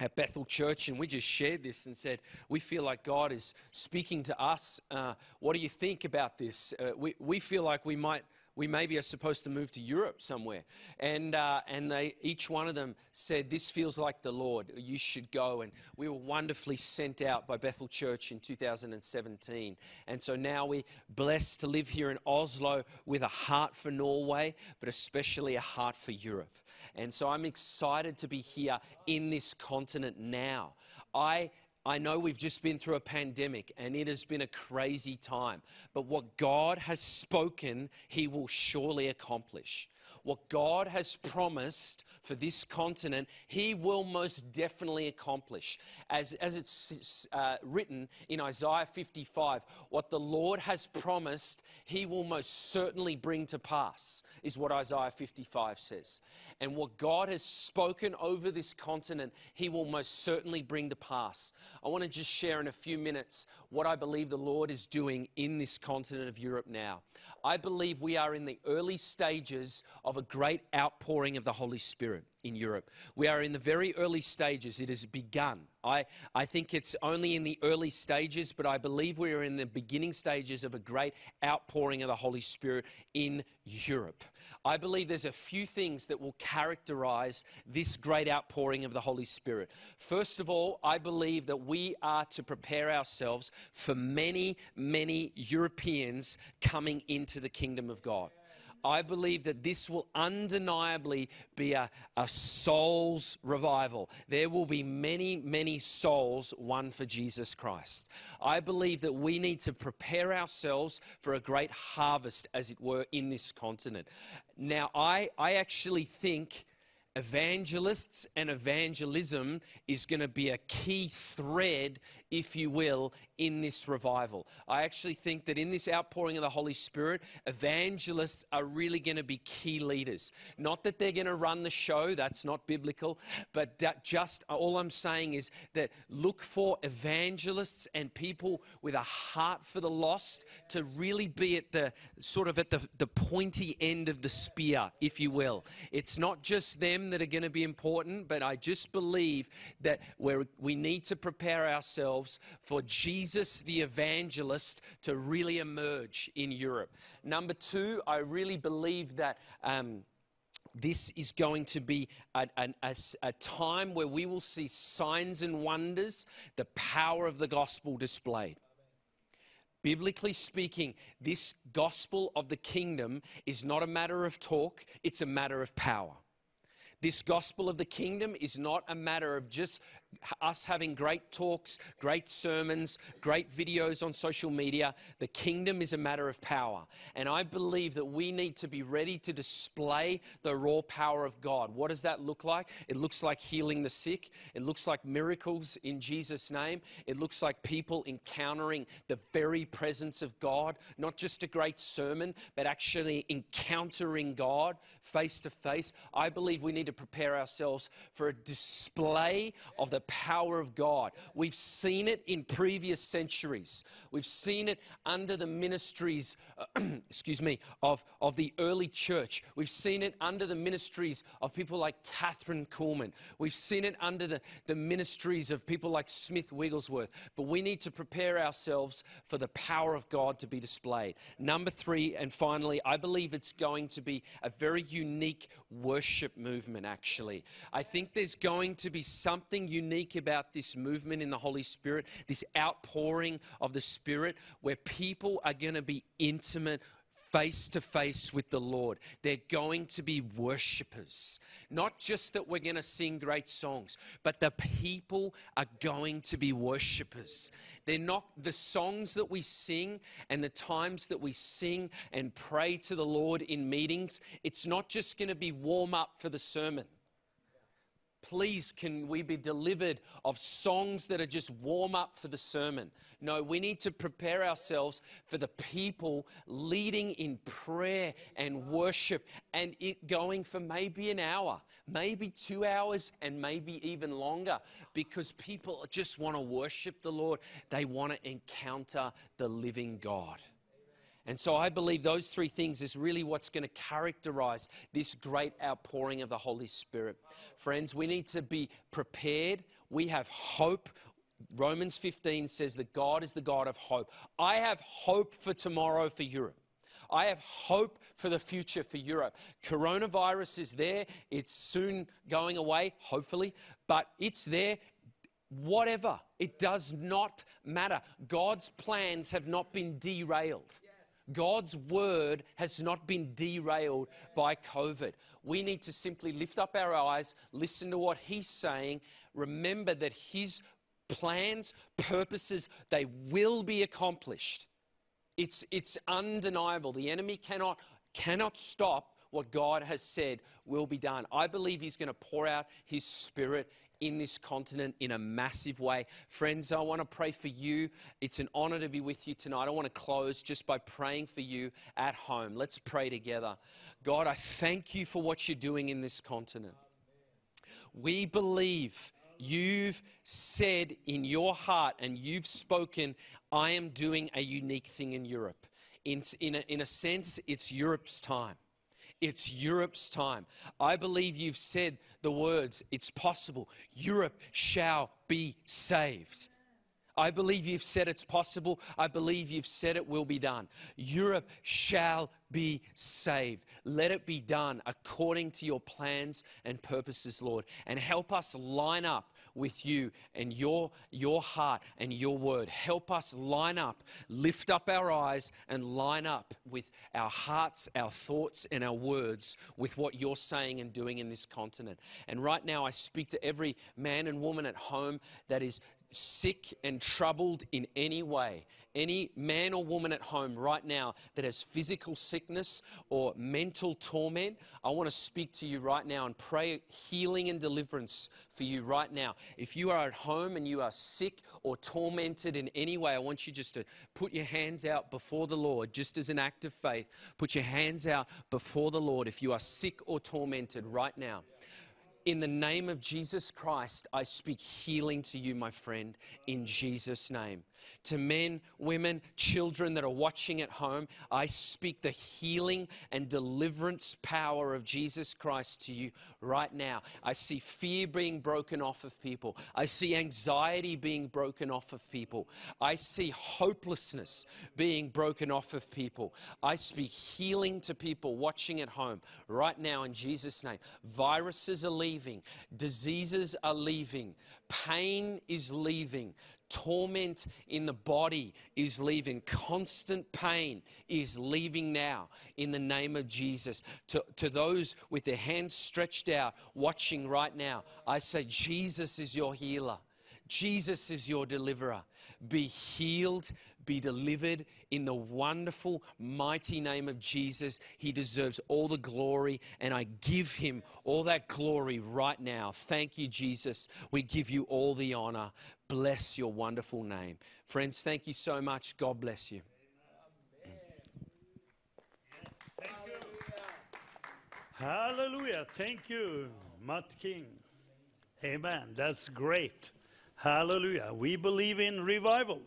at Bethel Church, and we just shared this and said, We feel like God is speaking to us. Uh, what do you think about this? Uh, we, we feel like we might we maybe are supposed to move to Europe somewhere. And, uh, and they, each one of them said, This feels like the Lord. You should go. And we were wonderfully sent out by Bethel Church in 2017. And so now we're blessed to live here in Oslo with a heart for Norway, but especially a heart for Europe. And so I'm excited to be here in this continent now. I I know we've just been through a pandemic and it has been a crazy time, but what God has spoken, He will surely accomplish. What God has promised for this continent, He will most definitely accomplish. As, as it's uh, written in Isaiah 55, what the Lord has promised, He will most certainly bring to pass, is what Isaiah 55 says. And what God has spoken over this continent, He will most certainly bring to pass. I want to just share in a few minutes what I believe the Lord is doing in this continent of Europe now. I believe we are in the early stages of a great outpouring of the Holy Spirit in Europe. We are in the very early stages. It has begun. I, I think it's only in the early stages, but I believe we are in the beginning stages of a great outpouring of the Holy Spirit in Europe. I believe there's a few things that will characterize this great outpouring of the Holy Spirit. First of all, I believe that we are to prepare ourselves for many, many Europeans coming into the kingdom of God. I believe that this will undeniably be a, a soul's revival. There will be many, many souls won for Jesus Christ. I believe that we need to prepare ourselves for a great harvest, as it were, in this continent. Now, I, I actually think evangelists and evangelism is going to be a key thread, if you will, in this revival. I actually think that in this outpouring of the Holy Spirit, evangelists are really going to be key leaders. Not that they're going to run the show, that's not biblical, but that just all I'm saying is that look for evangelists and people with a heart for the lost to really be at the sort of at the, the pointy end of the spear, if you will. It's not just them that are going to be important, but I just believe that we we need to prepare ourselves for Jesus the evangelist to really emerge in Europe. Number two, I really believe that. Um, this is going to be a time where we will see signs and wonders, the power of the gospel displayed. Biblically speaking, this gospel of the kingdom is not a matter of talk, it's a matter of power. This gospel of the kingdom is not a matter of just us having great talks, great sermons, great videos on social media. The kingdom is a matter of power. And I believe that we need to be ready to display the raw power of God. What does that look like? It looks like healing the sick, it looks like miracles in Jesus' name, it looks like people encountering the very presence of God, not just a great sermon, but actually encountering God face to face. I believe we need to prepare ourselves for a display of the power of God. We've seen it in previous centuries. We've seen it under the ministries, excuse me, of, of the early church. We've seen it under the ministries of people like Kathryn Kuhlman. We've seen it under the, the ministries of people like Smith Wigglesworth. But we need to prepare ourselves for the power of God to be displayed. Number three, and finally, I believe it's going to be a very unique worship movement, actually. I think there's going to be something unique about this movement in the Holy Spirit, this outpouring of the Spirit, where people are going to be intimate face to face with the Lord. They're going to be worshippers. Not just that we're going to sing great songs, but the people are going to be worshippers. They're not the songs that we sing and the times that we sing and pray to the Lord in meetings. It's not just going to be warm up for the sermon. Please, can we be delivered of songs that are just warm up for the sermon? No, we need to prepare ourselves for the people leading in prayer and worship and it going for maybe an hour, maybe two hours, and maybe even longer because people just want to worship the Lord. They want to encounter the living God. And so I believe those three things is really what's going to characterize this great outpouring of the Holy Spirit. Friends, we need to be prepared. We have hope. Romans 15 says that God is the God of hope. I have hope for tomorrow for Europe. I have hope for the future for Europe. Coronavirus is there. It's soon going away, hopefully, but it's there whatever. It does not matter. God's plans have not been derailed. God's word has not been derailed by COVID. We need to simply lift up our eyes, listen to what He's saying, remember that His plans, purposes, they will be accomplished. It's, it's undeniable. The enemy cannot, cannot stop what God has said will be done. I believe He's going to pour out His Spirit in this continent in a massive way. Friends, I want to pray for you. It's an honor to be with you tonight. I want to close just by praying for you at home. Let's pray together. God, I thank you for what you're doing in this continent. We believe you've said in your heart and you've spoken, I am doing a unique thing in Europe. In, in, a, in a sense, it's Europe's time. It's Europe's time. I believe you've said the words, it's possible. Europe shall be saved. I believe you've said it's possible. I believe you've said it will be done. Europe shall be saved. Let it be done according to your plans and purposes, Lord. And help us line up with you and your, your heart and your word. Help us line up, lift up our eyes, and line up with our hearts, our thoughts, and our words with what you're saying and doing in this continent. And right now, I speak to every man and woman at home that is sick and troubled in any way, any man or woman at home right now that has physical sickness or mental torment, I want to speak to you right now and pray healing and deliverance for you right now. If you are at home and you are sick or tormented in any way, I want you just to put your hands out before the Lord, just as an act of faith. Put your hands out before the Lord if you are sick or tormented right now. In the name of Jesus Christ, I speak healing to you, my friend, in Jesus' name. To men, women, children that are watching at home, I speak the healing and deliverance power of Jesus Christ to you right now. I see fear being broken off of people. I see anxiety being broken off of people. I see hopelessness being broken off of people. I speak healing to people watching at home right now in Jesus' name. Viruses are leaving, diseases are leaving, pain is leaving, torment in the body is leaving. Constant pain is leaving now in the name of Jesus. To, to those with their hands stretched out, watching right now, I say, Jesus is your healer. Jesus is your deliverer. Be healed, be delivered in the wonderful, mighty name of Jesus. He deserves all the glory, and I give him all that glory right now. Thank you, Jesus. We give you all the honor. Bless your wonderful name. Friends, thank you so much. God bless you. Hallelujah. Thank you, Matt King. Amen. That's great. Hallelujah. We believe in revival.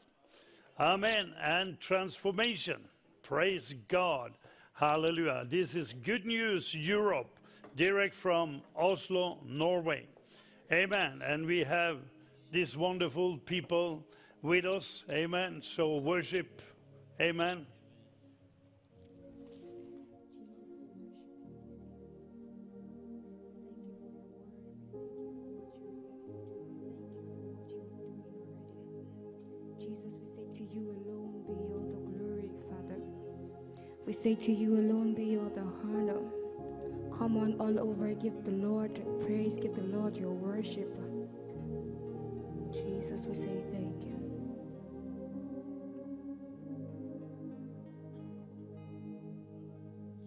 Amen. And transformation. Praise God. Hallelujah. This is Good News Europe, direct from Oslo, Norway. Amen. And we have these wonderful people with us. Amen. So worship. Amen. Say to you alone be all the honor. Come on, all over, give the Lord praise, give the Lord your worship. Jesus, we say thank you.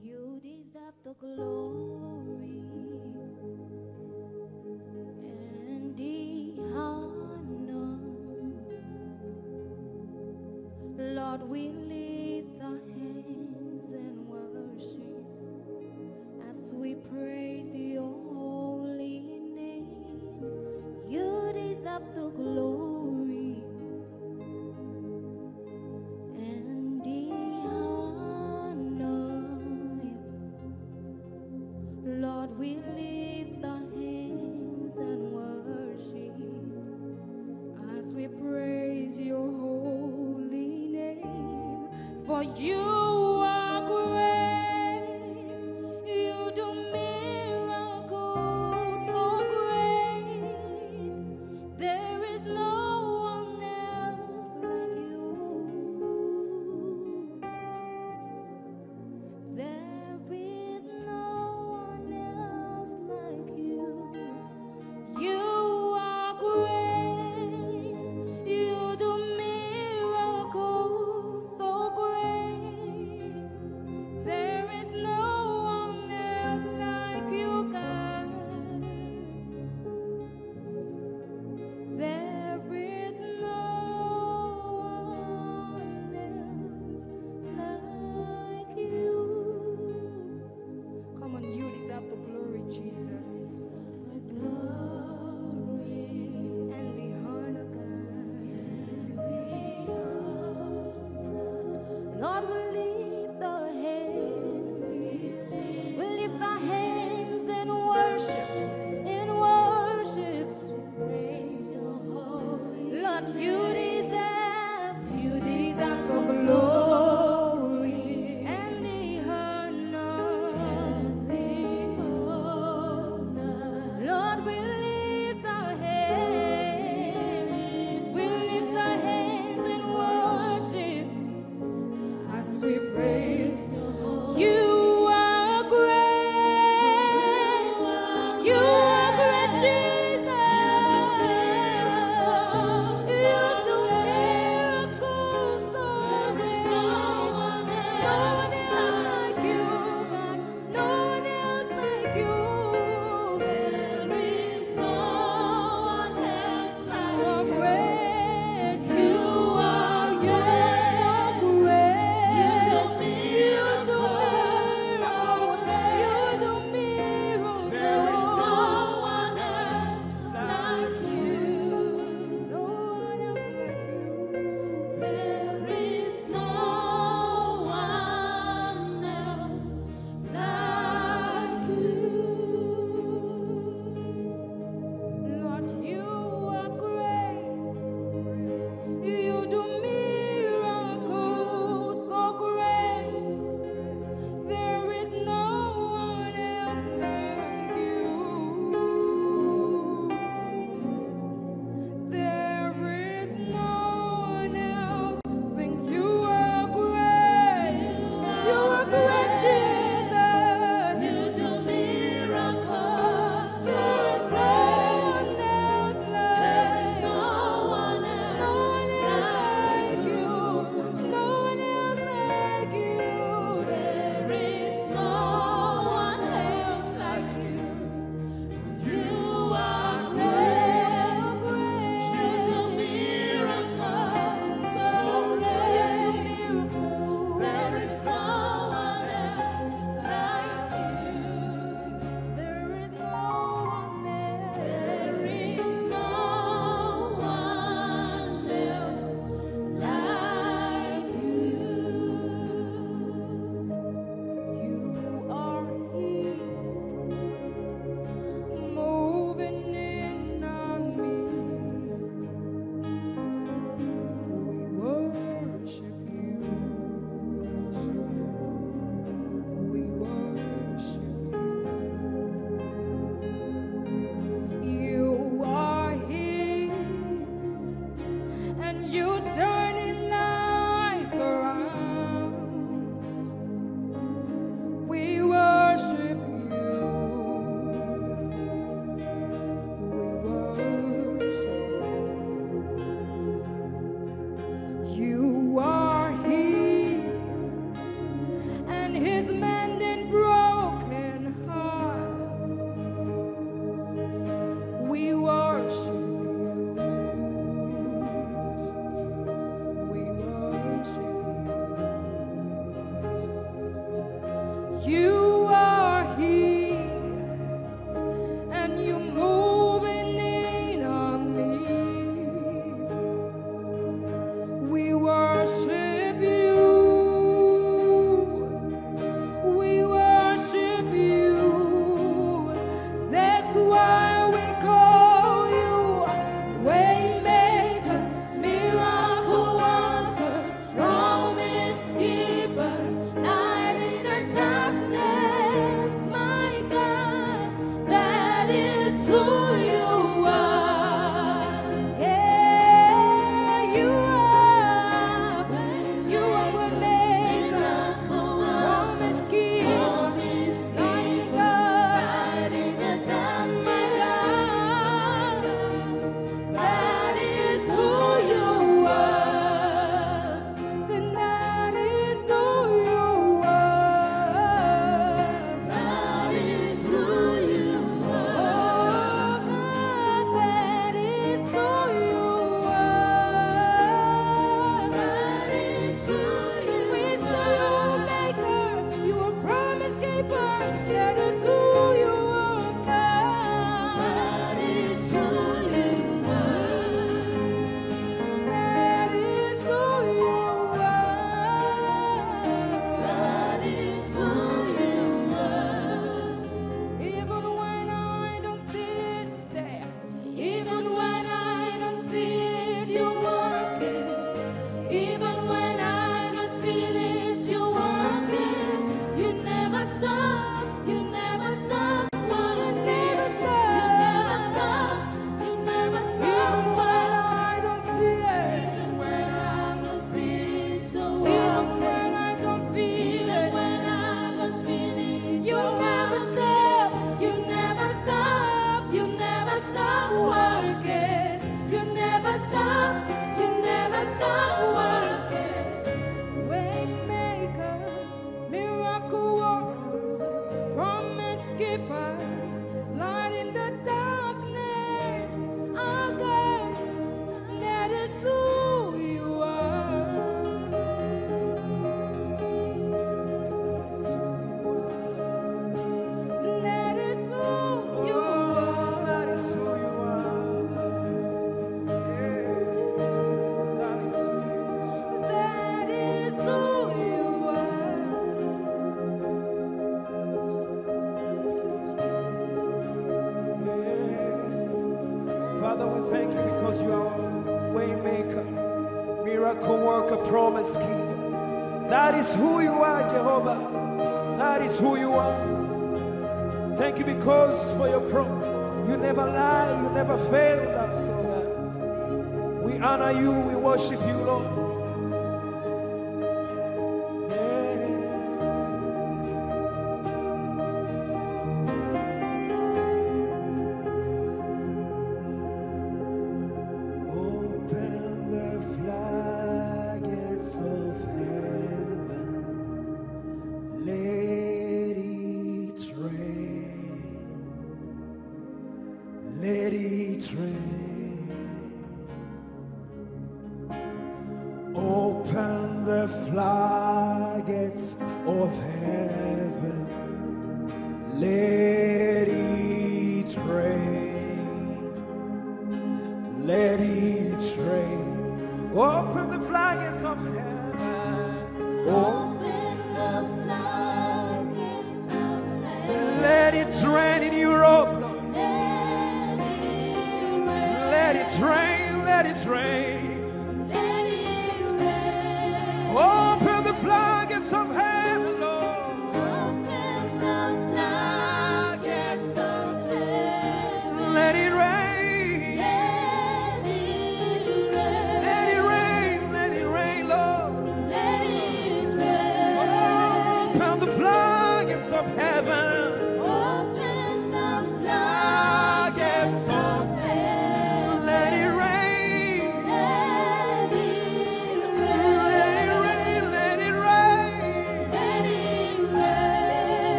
You deserve the glory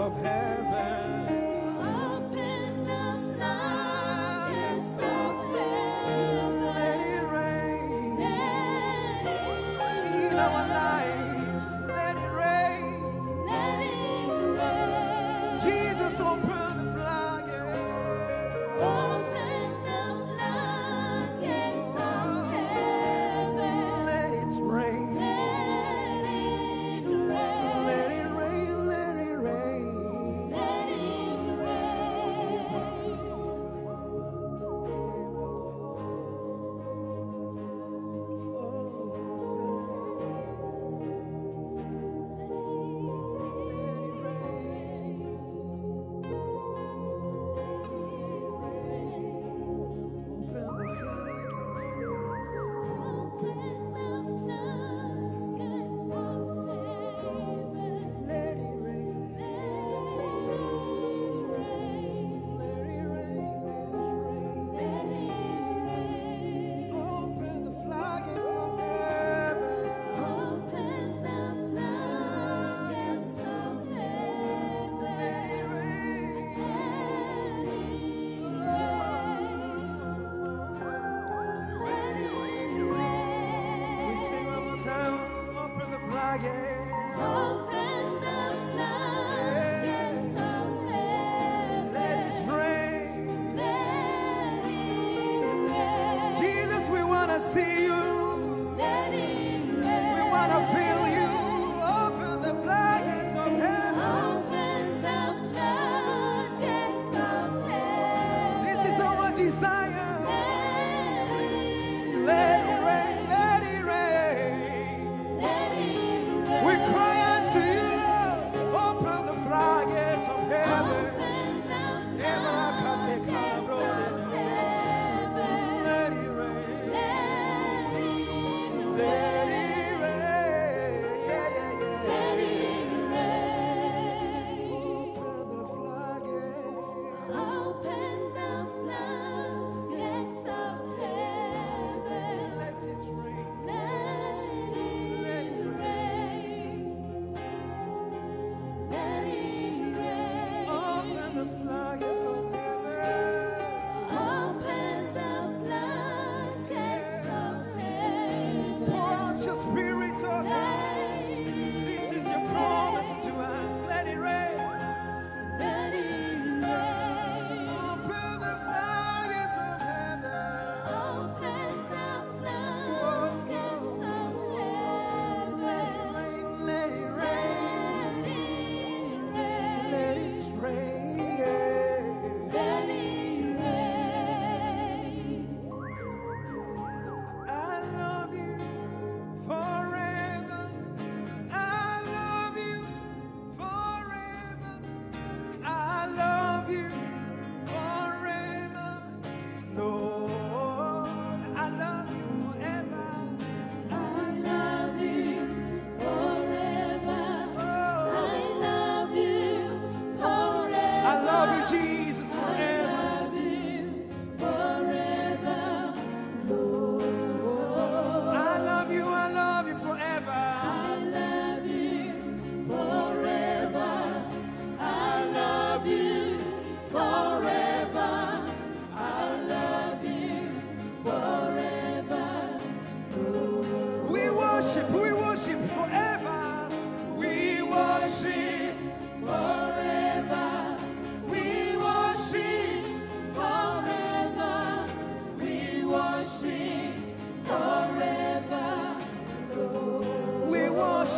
floodgates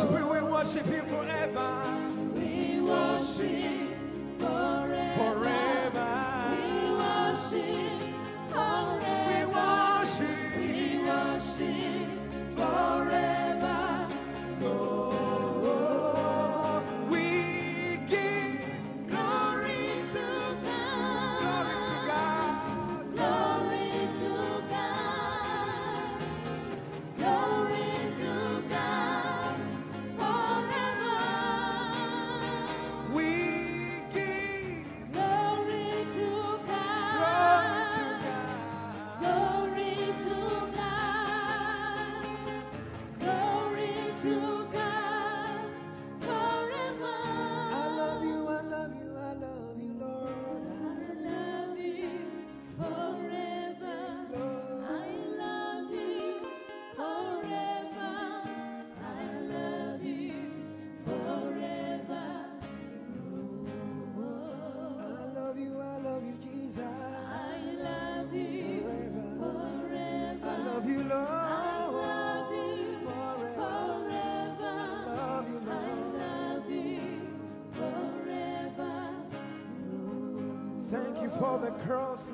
worship, we will worship Him forever. Cross,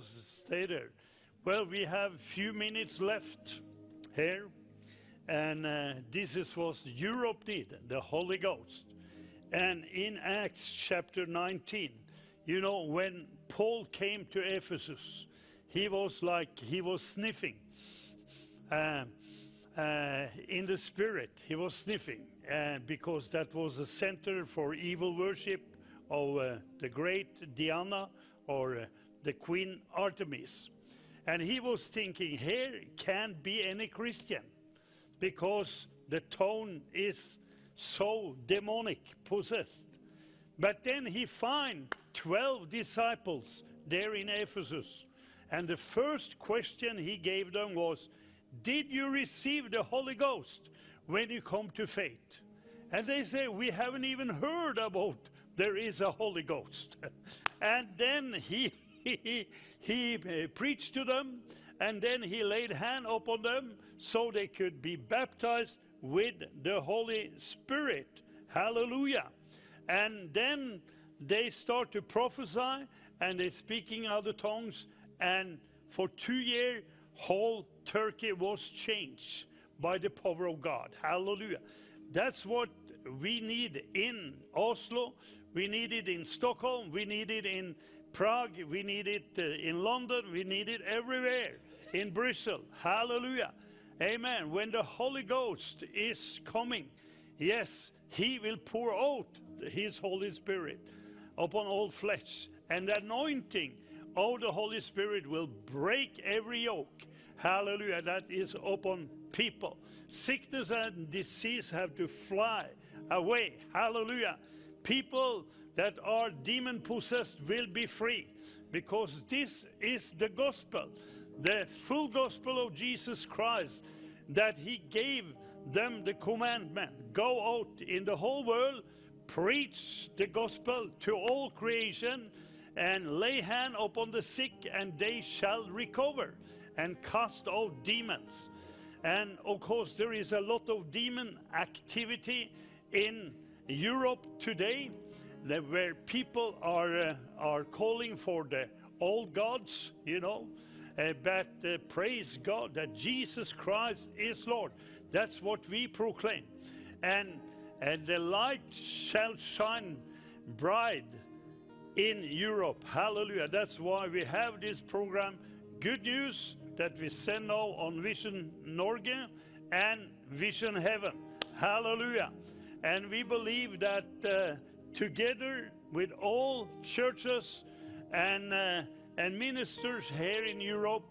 Stay there. Well, we have few minutes left here. And uh, this is what Europe needed, the Holy Ghost. And in Acts chapter 19, you know, when Paul came to Ephesus, he was like, he was sniffing. Uh, uh, in the spirit, he was sniffing uh, because that was a center for evil worship of uh, the great Diana or uh, the Queen Artemis. And he was thinking, here can't be any Christian because the tone is so demonic, possessed. But then he find 12 disciples there in Ephesus. And the first question he gave them was, Did you receive the Holy Ghost when you come to faith? And they say, We haven't even heard about there is a Holy Ghost. and then he, he, he preached to them, and then he laid hand upon them so they could be baptized with the Holy Spirit. Hallelujah. And then they start to prophesy and they speaking other tongues. And for two years, whole Turkey was changed by the power of God. Hallelujah. That's what we need in Oslo. We need it in Stockholm. We need it in Prague. We need it uh, in London. We need it everywhere. In Brussels. Hallelujah. Amen. When the Holy Ghost is coming, yes, He will pour out His Holy Spirit upon all flesh. And the anointing of the Holy Spirit will break every yoke. Hallelujah. That is upon people. Sickness and disease have to fly away. Hallelujah. People that are demon possessed will be free because this is the gospel, the full gospel of Jesus Christ. that he gave them the commandment go out in the whole world, preach the gospel to all creation, and lay hand upon the sick, and they shall recover, and cast out demons. And of course, there is a lot of demon activity in Europe today, where people are uh, are calling for the old gods, you know. Uh, but uh, praise God that Jesus Christ is Lord. That's what we proclaim, and and the light shall shine bright in Europe. Hallelujah. That's why we have this program. Good news that we send now on Visjon Norge and Vision Heaven. Hallelujah. And we believe that uh, together with all churches and, uh, and ministers here in Europe,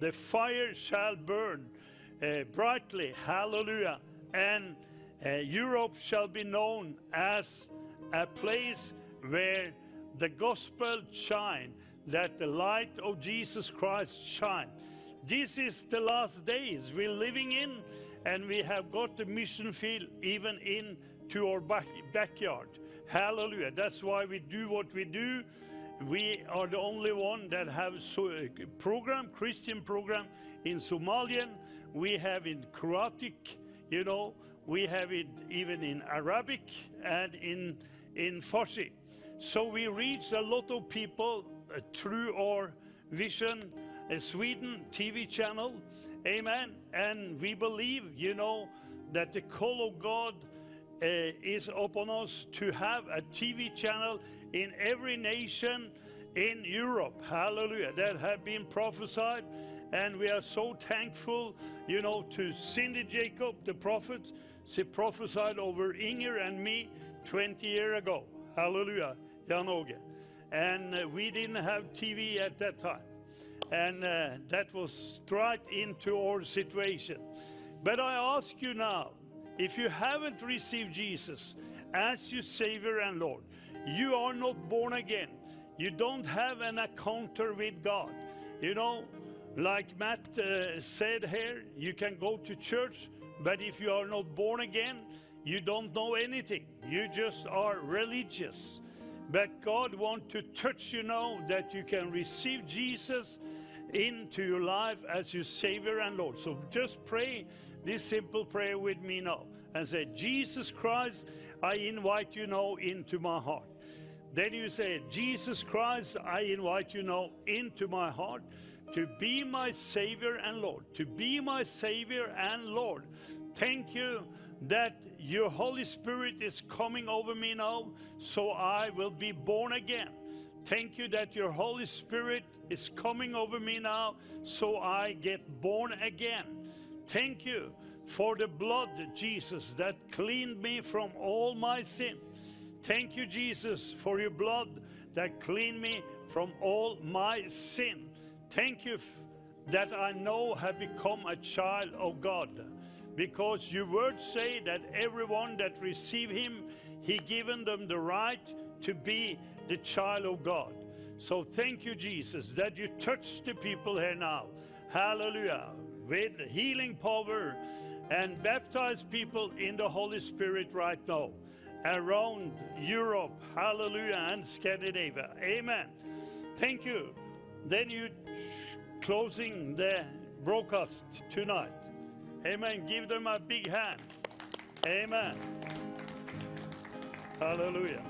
the fire shall burn uh, brightly. Hallelujah. And uh, Europe shall be known as a place where the gospel shine, that the light of Jesus Christ shine. This is the last days we're living in, and we have got the mission field even into our back, backyard. Hallelujah. That's why we do what we do. We are the only one that have so, program, Christian program in Somalian. We have in Croatic, you know, we have it even in Arabic and in, in Farsi. So we reach a lot of people uh, through our Vision uh, Sweden TV channel. Amen. And we believe, you know, that the call of God uh, is upon us to have a TV channel in every nation in Europe. Hallelujah. That have been prophesied. And we are so thankful, you know, to Cindy Jacob, the prophet. She prophesied over Inger and me 20 years ago. Hallelujah. Jan Åge. And uh, we didn't have TV at that time. And uh, that was right into our situation. But I ask you now, if you haven't received Jesus as your Savior and Lord, you are not born again. You don't have an encounter with God. You know, like Matt uh, said here, you can go to church, but if you are not born again, you don't know anything. You just are religious. But God wants to touch you now that you can receive Jesus into your life as your Savior and Lord. So just pray this simple prayer with me now and say, Jesus Christ, I invite you now into my heart. Then you say, Jesus Christ, I invite you now into my heart to be my Savior and Lord, to be my Savior and Lord. Thank you that your Holy Spirit is coming over me now, so I will be born again. Thank you that your Holy Spirit is coming over me now, so I get born again. Thank you for the blood, Jesus, that cleaned me from all my sin. Thank you, Jesus, for your blood that cleaned me from all my sin. Thank you that I know have become a child of God. Because your words say that everyone that receive him, he given them the right to be the child of God. So thank you, Jesus, that you touch the people here now. Hallelujah. With healing power and baptize people in the Holy Spirit right now around Europe. Hallelujah. And Scandinavia. Amen. Thank you. Then you closing the broadcast tonight. Amen. Give them a big hand. Amen. Hallelujah.